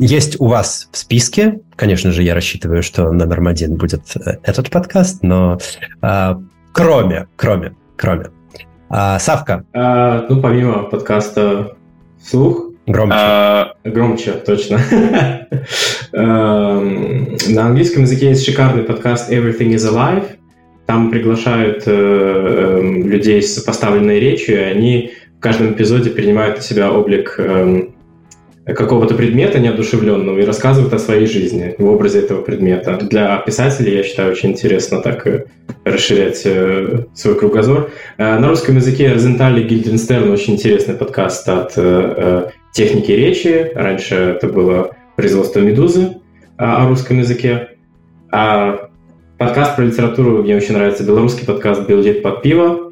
есть у вас в списке? Конечно же, я рассчитываю, что номером один будет этот подкаст, но а, кроме, кроме, кроме. Савка. Ну, помимо подкаста «Слух», Громче. А, громче, точно. Эм, на английском языке есть шикарный подкаст Everything is Alive. Там приглашают э, эм, людей с поставленной речью, и они в каждом эпизоде принимают на себя облик эм, какого-то предмета неодушевленного и рассказывают о своей жизни в образе этого предмета. Для писателей, я считаю, очень интересно так э, расширять э, свой кругозор. Э, на русском языке Розенталь и Гильденстерн очень интересный подкаст от техники речи. Раньше это было производство «Медузы» о русском языке. А подкаст про литературу мне очень нравится. Белорусский подкаст «Билдит под пиво».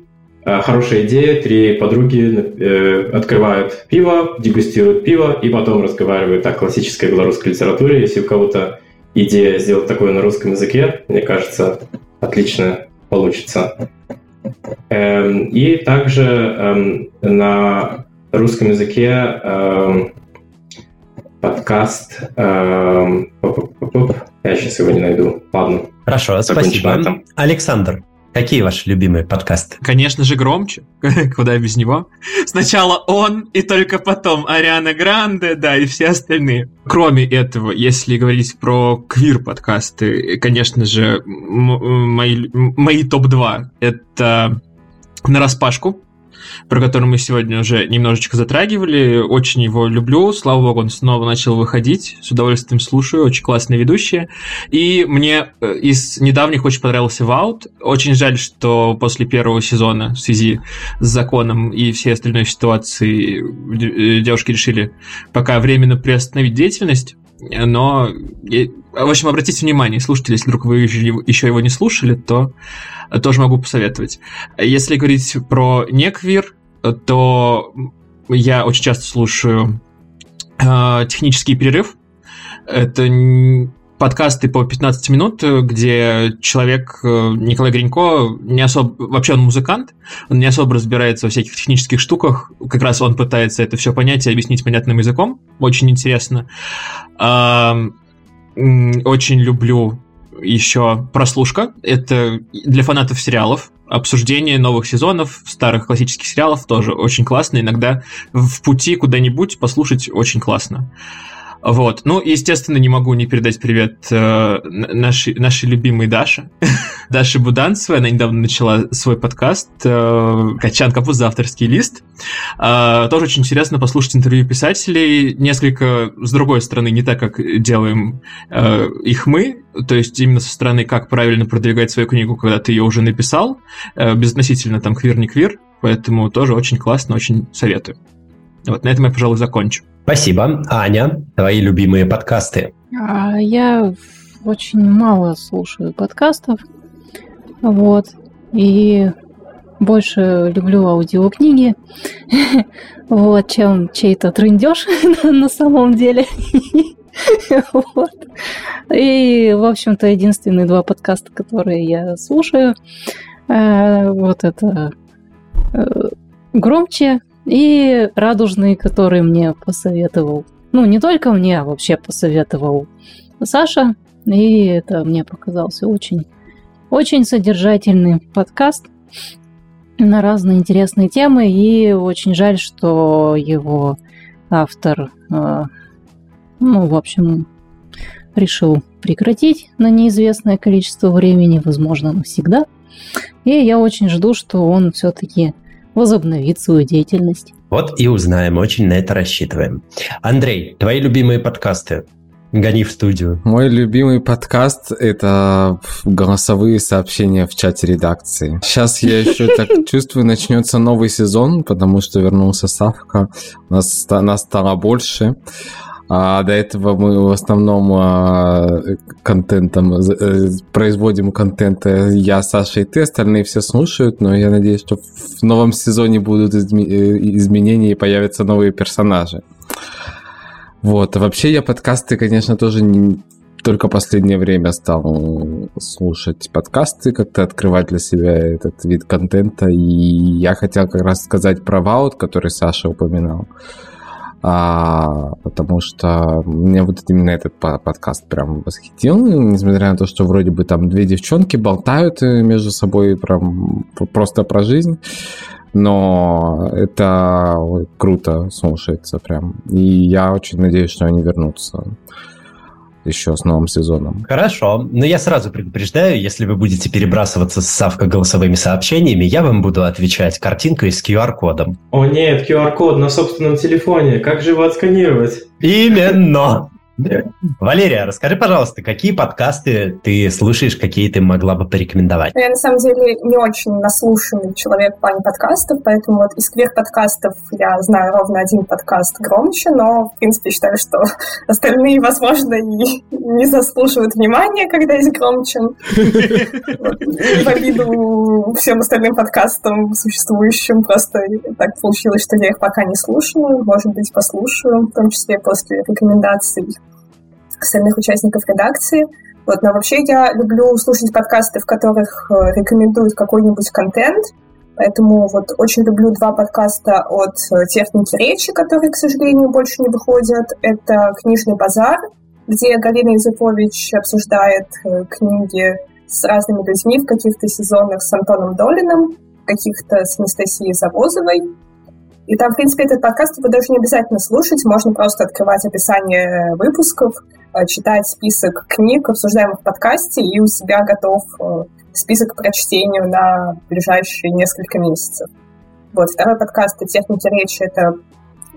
Э, хорошая идея, три подруги э, открывают пиво, дегустируют пиво и потом разговаривают о классической белорусской литературе. Если у кого-то идея сделать такое на русском языке, мне кажется, отлично получится. Эм, и также эм, на русском языке эм, подкаст... Я сейчас его не найду. Ладно. Хорошо, спасибо. Александр, Какие ваши любимые подкасты? Конечно же, громче. Куда без него? Сначала он, и только потом Ариана Гранде, да, и все остальные. Кроме этого, если говорить про квир-подкасты, конечно же, мои, мои топ-2 — это «На распашку», про который мы сегодня уже немножечко затрагивали. Очень его люблю. Слава богу, он снова начал выходить. С удовольствием слушаю. Очень классные ведущие. И мне э, из недавних очень понравился Ваут. Очень жаль, что после первого сезона в связи с законом и всей остальной ситуацией э, девушки решили пока временно приостановить деятельность. Но, в общем, обратите внимание, слушатели, если вдруг вы еще его не слушали, то тоже могу посоветовать. Если говорить про неквир, то я очень часто слушаю э, технический перерыв. Это подкасты по 15 минут, где человек, э, Николай Гринько, не особо, вообще он музыкант, он не особо разбирается во всяких технических штуках, как раз он пытается это все понять и объяснить понятным языком, очень интересно. Очень люблю еще прослушка. Это для фанатов сериалов. Обсуждение новых сезонов, старых классических сериалов тоже очень классно. Иногда в пути куда-нибудь послушать очень классно. Вот. Ну, естественно, не могу не передать привет э, нашей, нашей любимой Даше. Даше Буданцевой. Она недавно начала свой подкаст э, «Качан Капуз за авторский лист». Э, тоже очень интересно послушать интервью писателей. Несколько с другой стороны, не так, как делаем э, их мы. То есть именно со стороны, как правильно продвигать свою книгу, когда ты ее уже написал. Э, безотносительно там квир не квир. Поэтому тоже очень классно, очень советую. Вот на этом я, пожалуй, закончу. Спасибо. Аня, твои любимые подкасты? А, я очень мало слушаю подкастов. Вот. И больше люблю аудиокниги, вот, чем чей-то трындеж на самом деле. вот. И, в общем-то, единственные два подкаста, которые я слушаю, э, вот это э, громче и радужный, который мне посоветовал. Ну, не только мне, а вообще посоветовал Саша. И это мне показался очень, очень содержательный подкаст на разные интересные темы. И очень жаль, что его автор, э, ну, в общем, решил прекратить на неизвестное количество времени, возможно, навсегда. И я очень жду, что он все-таки возобновит свою деятельность. Вот и узнаем, очень на это рассчитываем. Андрей, твои любимые подкасты? Гони в студию. Мой любимый подкаст — это голосовые сообщения в чате редакции. Сейчас я еще так чувствую, начнется новый сезон, потому что вернулся Савка, нас, нас стало больше. А до этого мы в основном а, контентом э, производим контент я, Саша и ты, остальные все слушают, но я надеюсь, что в новом сезоне будут э, изменения и появятся новые персонажи. Вот, а вообще я подкасты, конечно, тоже не, только последнее время стал слушать подкасты, как-то открывать для себя этот вид контента. И я хотел как раз сказать про Ваут, который Саша упоминал а, потому что мне вот именно этот подкаст прям восхитил, несмотря на то, что вроде бы там две девчонки болтают э, между собой прям просто про жизнь, но это круто слушается прям, и я очень надеюсь, что они вернутся еще с новым сезоном. Хорошо. Но я сразу предупреждаю, если вы будете перебрасываться с Савка голосовыми сообщениями, я вам буду отвечать картинкой с QR-кодом. О нет, QR-код на собственном телефоне. Как же его отсканировать? Именно! Валерия, расскажи, пожалуйста, какие подкасты ты слушаешь, какие ты могла бы порекомендовать? Я, на самом деле, не очень наслушанный человек в плане подкастов, поэтому вот из квир-подкастов я знаю ровно один подкаст громче, но, в принципе, считаю, что остальные, возможно, и не заслуживают внимания, когда есть громче. В обиду всем остальным подкастам существующим, просто так получилось, что я их пока не слушаю, может быть, послушаю, в том числе после рекомендаций остальных участников редакции. Вот, но вообще я люблю слушать подкасты, в которых э, рекомендуют какой-нибудь контент, Поэтому вот очень люблю два подкаста от э, техники речи, которые, к сожалению, больше не выходят. Это «Книжный базар», где Галина Юзефович обсуждает э, книги с разными людьми в каких-то сезонах с Антоном Долиным, каких-то с Анастасией Завозовой. И там, в принципе, этот подкаст его даже не обязательно слушать, можно просто открывать описание выпусков, читать список книг, обсуждаемых в подкасте, и у себя готов э, список к прочтению на ближайшие несколько месяцев. Вот, второй подкаст о технике речи — это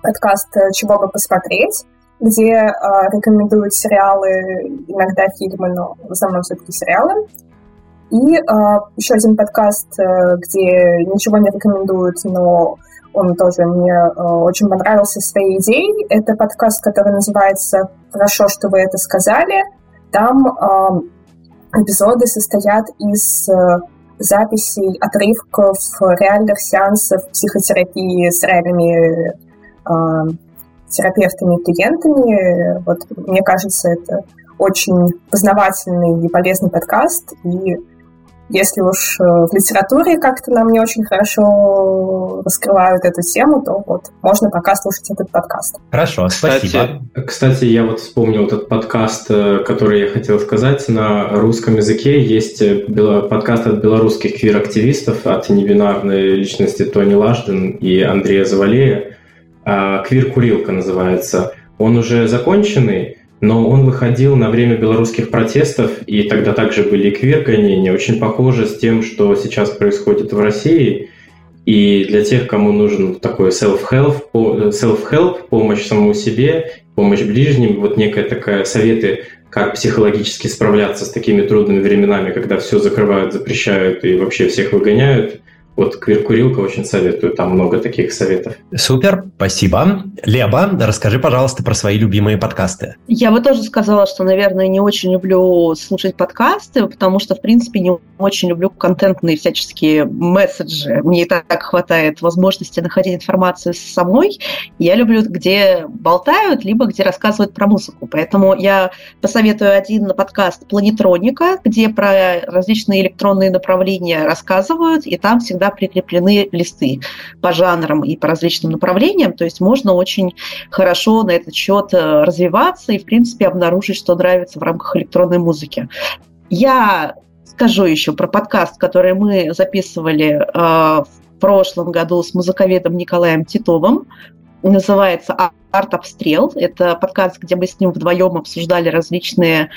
подкаст «Чего бы посмотреть», где э, рекомендуют сериалы, иногда фильмы, но в основном все-таки сериалы. И э, еще один подкаст, э, где ничего не рекомендуют, но он тоже мне э, очень понравился своей идеей. Это подкаст, который называется «Хорошо, что вы это сказали». Там э, эпизоды состоят из э, записей, отрывков реальных сеансов психотерапии с реальными э, терапевтами и клиентами. Вот мне кажется, это очень познавательный и полезный подкаст, и если уж э, в литературе как-то нам не очень хорошо раскрывают эту тему, то вот можно пока слушать этот подкаст. Хорошо, спасибо. Кстати, кстати, я вот вспомнил этот подкаст, э, который я хотел сказать. На русском языке есть э, подкаст от белорусских квир-активистов, от небинарной личности Тони Лажден и Андрея Завалея. А, «Квир-курилка» называется. Он уже законченный, но он выходил на время белорусских протестов, и тогда также были квир-гонения, очень похоже с тем, что сейчас происходит в России. И для тех, кому нужен такой self-help, self-help помощь самому себе, помощь ближним, вот некая такая советы, как психологически справляться с такими трудными временами, когда все закрывают, запрещают и вообще всех выгоняют – вот Квиркурилка очень советую, там много таких советов. Супер, спасибо. Леба, расскажи, пожалуйста, про свои любимые подкасты. Я бы тоже сказала, что, наверное, не очень люблю слушать подкасты, потому что, в принципе, не очень люблю контентные всяческие месседжи. Мне и так хватает возможности находить информацию самой. Я люблю, где болтают, либо где рассказывают про музыку. Поэтому я посоветую один подкаст «Планетроника», где про различные электронные направления рассказывают, и там всегда всегда прикреплены листы по жанрам и по различным направлениям, то есть можно очень хорошо на этот счет э, развиваться и, в принципе, обнаружить, что нравится в рамках электронной музыки. Я скажу еще про подкаст, который мы записывали э, в прошлом году с музыковедом Николаем Титовым. Называется «Арт-обстрел». Это подкаст, где мы с ним вдвоем обсуждали различные,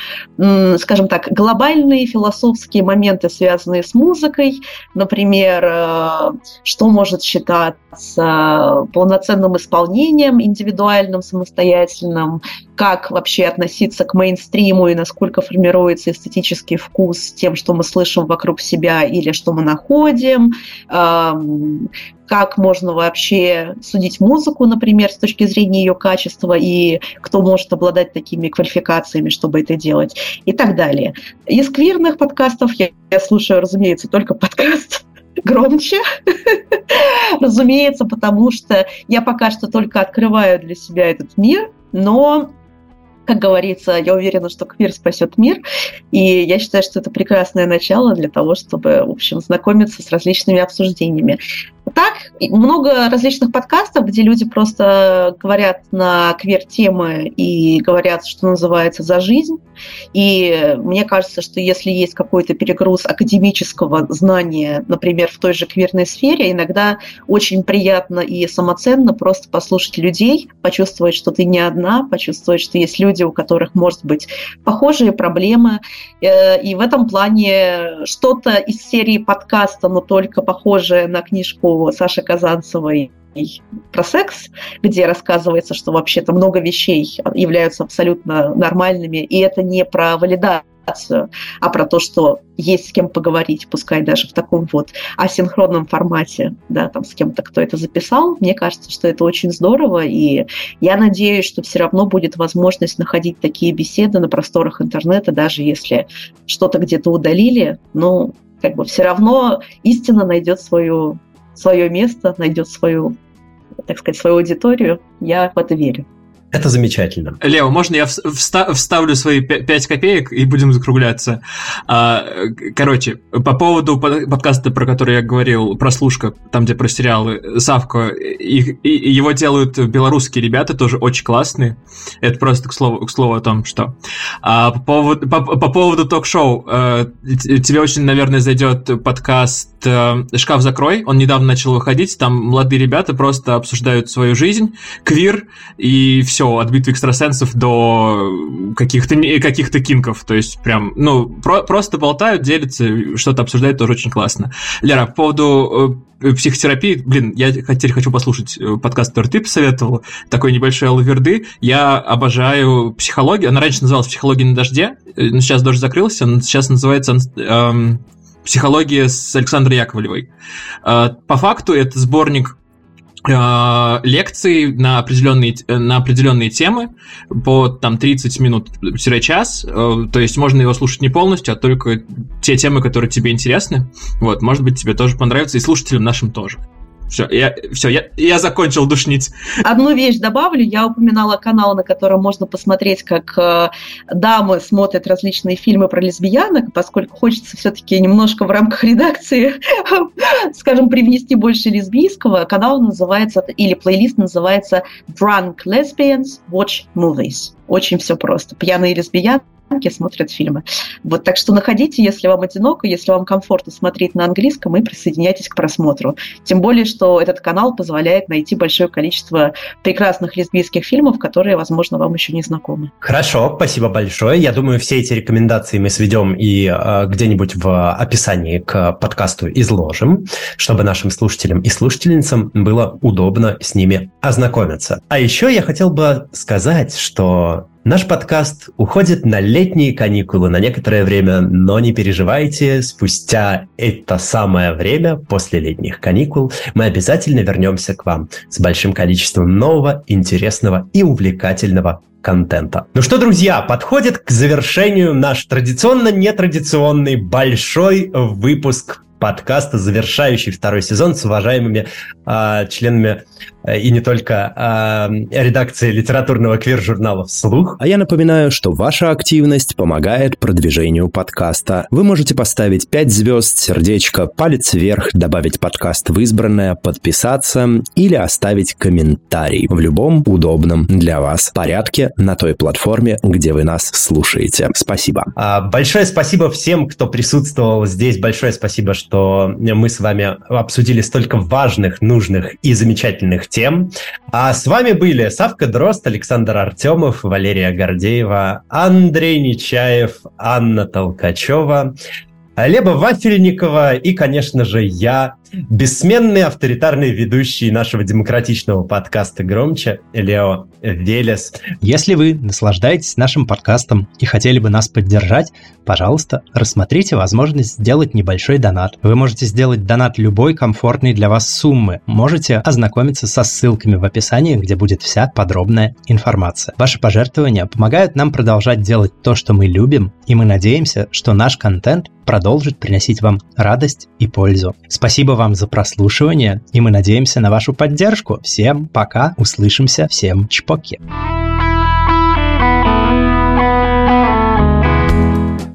скажем так, глобальные философские моменты, связанные с музыкой. Например, э, что может считаться полноценным исполнением, индивидуальным, самостоятельным, как вообще относиться к мейнстриму и насколько формируется эстетический вкус тем, что мы слышим вокруг себя или что мы находим, эм, как можно вообще судить музыку, например, с точки зрения ее качества, и кто может обладать такими квалификациями, чтобы это делать, и так далее. Из квирных подкастов я, я слушаю, разумеется, только подкаст громче, разумеется, потому что я пока что только открываю для себя этот мир, но как говорится, я уверена, что квир спасет мир, и я считаю, что это прекрасное начало для того, чтобы, в общем, знакомиться с различными обсуждениями. Так, много различных подкастов, где люди просто говорят на квер-темы и говорят, что называется, за жизнь. И мне кажется, что если есть какой-то перегруз академического знания, например, в той же квирной сфере, иногда очень приятно и самоценно просто послушать людей, почувствовать, что ты не одна, почувствовать, что есть люди, у которых, может быть, похожие проблемы. Э, и в этом плане что-то из серии подкаста, но только похожее на книжку Саши Казанцевой про секс, где рассказывается, что вообще-то много вещей являются абсолютно нормальными, и это не про валидацию, а про то, что есть с кем поговорить, пускай даже в таком вот асинхронном формате, да, там с кем-то, кто это записал. Мне кажется, что это очень здорово, и я надеюсь, что все равно будет возможность находить такие беседы на просторах интернета, даже если что-то где-то удалили, но как бы все равно истина найдет свою свое место, найдет свою, так сказать, свою аудиторию. Я в это верю. Это замечательно. Лео, можно я вста- вставлю свои 5 копеек и будем закругляться? А, короче, по поводу подкаста, про который я говорил, прослушка, там, где про сериалы, Савко, и, и, его делают белорусские ребята, тоже очень классные. Это просто к слову, к слову о том, что. А, по, поводу, по, по поводу ток-шоу, а, тебе очень, наверное, зайдет подкаст э, «Шкаф закрой». Он недавно начал выходить, там молодые ребята просто обсуждают свою жизнь, квир и все все, от битвы экстрасенсов до каких-то каких кинков. То есть прям, ну, про, просто болтают, делятся, что-то обсуждают, тоже очень классно. Лера, по поводу э, психотерапии, блин, я теперь хочу послушать э, подкаст, который ты посоветовал, такой небольшой лаверды. Я обожаю психологию, она раньше называлась «Психология на дожде», но сейчас дождь закрылся, но сейчас называется эм, «Психология с Александрой Яковлевой». Э, по факту это сборник Э, лекции на определенные, на определенные темы по там 30 минут-час. Э, то есть можно его слушать не полностью, а только те темы, которые тебе интересны. Вот, может быть, тебе тоже понравится, и слушателям нашим тоже. Все, я, все я, я закончил душнить. Одну вещь добавлю. Я упоминала канал, на котором можно посмотреть, как э, дамы смотрят различные фильмы про лесбиянок, поскольку хочется все-таки немножко в рамках редакции, скажем, привнести больше лесбийского. Канал называется, или плейлист называется Drunk Lesbians Watch Movies. Очень все просто. Пьяные лесбиянки смотрят фильмы. Вот, так что находите, если вам одиноко, если вам комфортно смотреть на английском, и присоединяйтесь к просмотру. Тем более, что этот канал позволяет найти большое количество прекрасных лесбийских фильмов, которые, возможно, вам еще не знакомы. Хорошо, спасибо большое. Я думаю, все эти рекомендации мы сведем и э, где-нибудь в описании к подкасту изложим, чтобы нашим слушателям и слушательницам было удобно с ними ознакомиться. А еще я хотел бы сказать, что Наш подкаст уходит на летние каникулы на некоторое время, но не переживайте, спустя это самое время, после летних каникул, мы обязательно вернемся к вам с большим количеством нового, интересного и увлекательного контента. Ну что, друзья, подходит к завершению наш традиционно нетрадиционный большой выпуск подкаста, завершающий второй сезон с уважаемыми э, членами и не только э, редакции литературного квир-журнала «Вслух». А я напоминаю, что ваша активность помогает продвижению подкаста. Вы можете поставить 5 звезд, сердечко, палец вверх, добавить подкаст в избранное, подписаться или оставить комментарий в любом удобном для вас порядке на той платформе, где вы нас слушаете. Спасибо. А, большое спасибо всем, кто присутствовал здесь. Большое спасибо, что мы с вами обсудили столько важных, нужных и замечательных тем. А с вами были Савка Дрозд, Александр Артемов, Валерия Гордеева, Андрей Нечаев, Анна Толкачева, Леба Вафельникова и, конечно же, я, бессменный авторитарный ведущий нашего демократичного подкаста «Громче» Лео Велес. Если вы наслаждаетесь нашим подкастом и хотели бы нас поддержать, пожалуйста, рассмотрите возможность сделать небольшой донат. Вы можете сделать донат любой комфортной для вас суммы. Можете ознакомиться со ссылками в описании, где будет вся подробная информация. Ваши пожертвования помогают нам продолжать делать то, что мы любим, и мы надеемся, что наш контент продолжит приносить вам радость и пользу. Спасибо вам за прослушивание, и мы надеемся на вашу поддержку. Всем пока, услышимся, всем чпоки.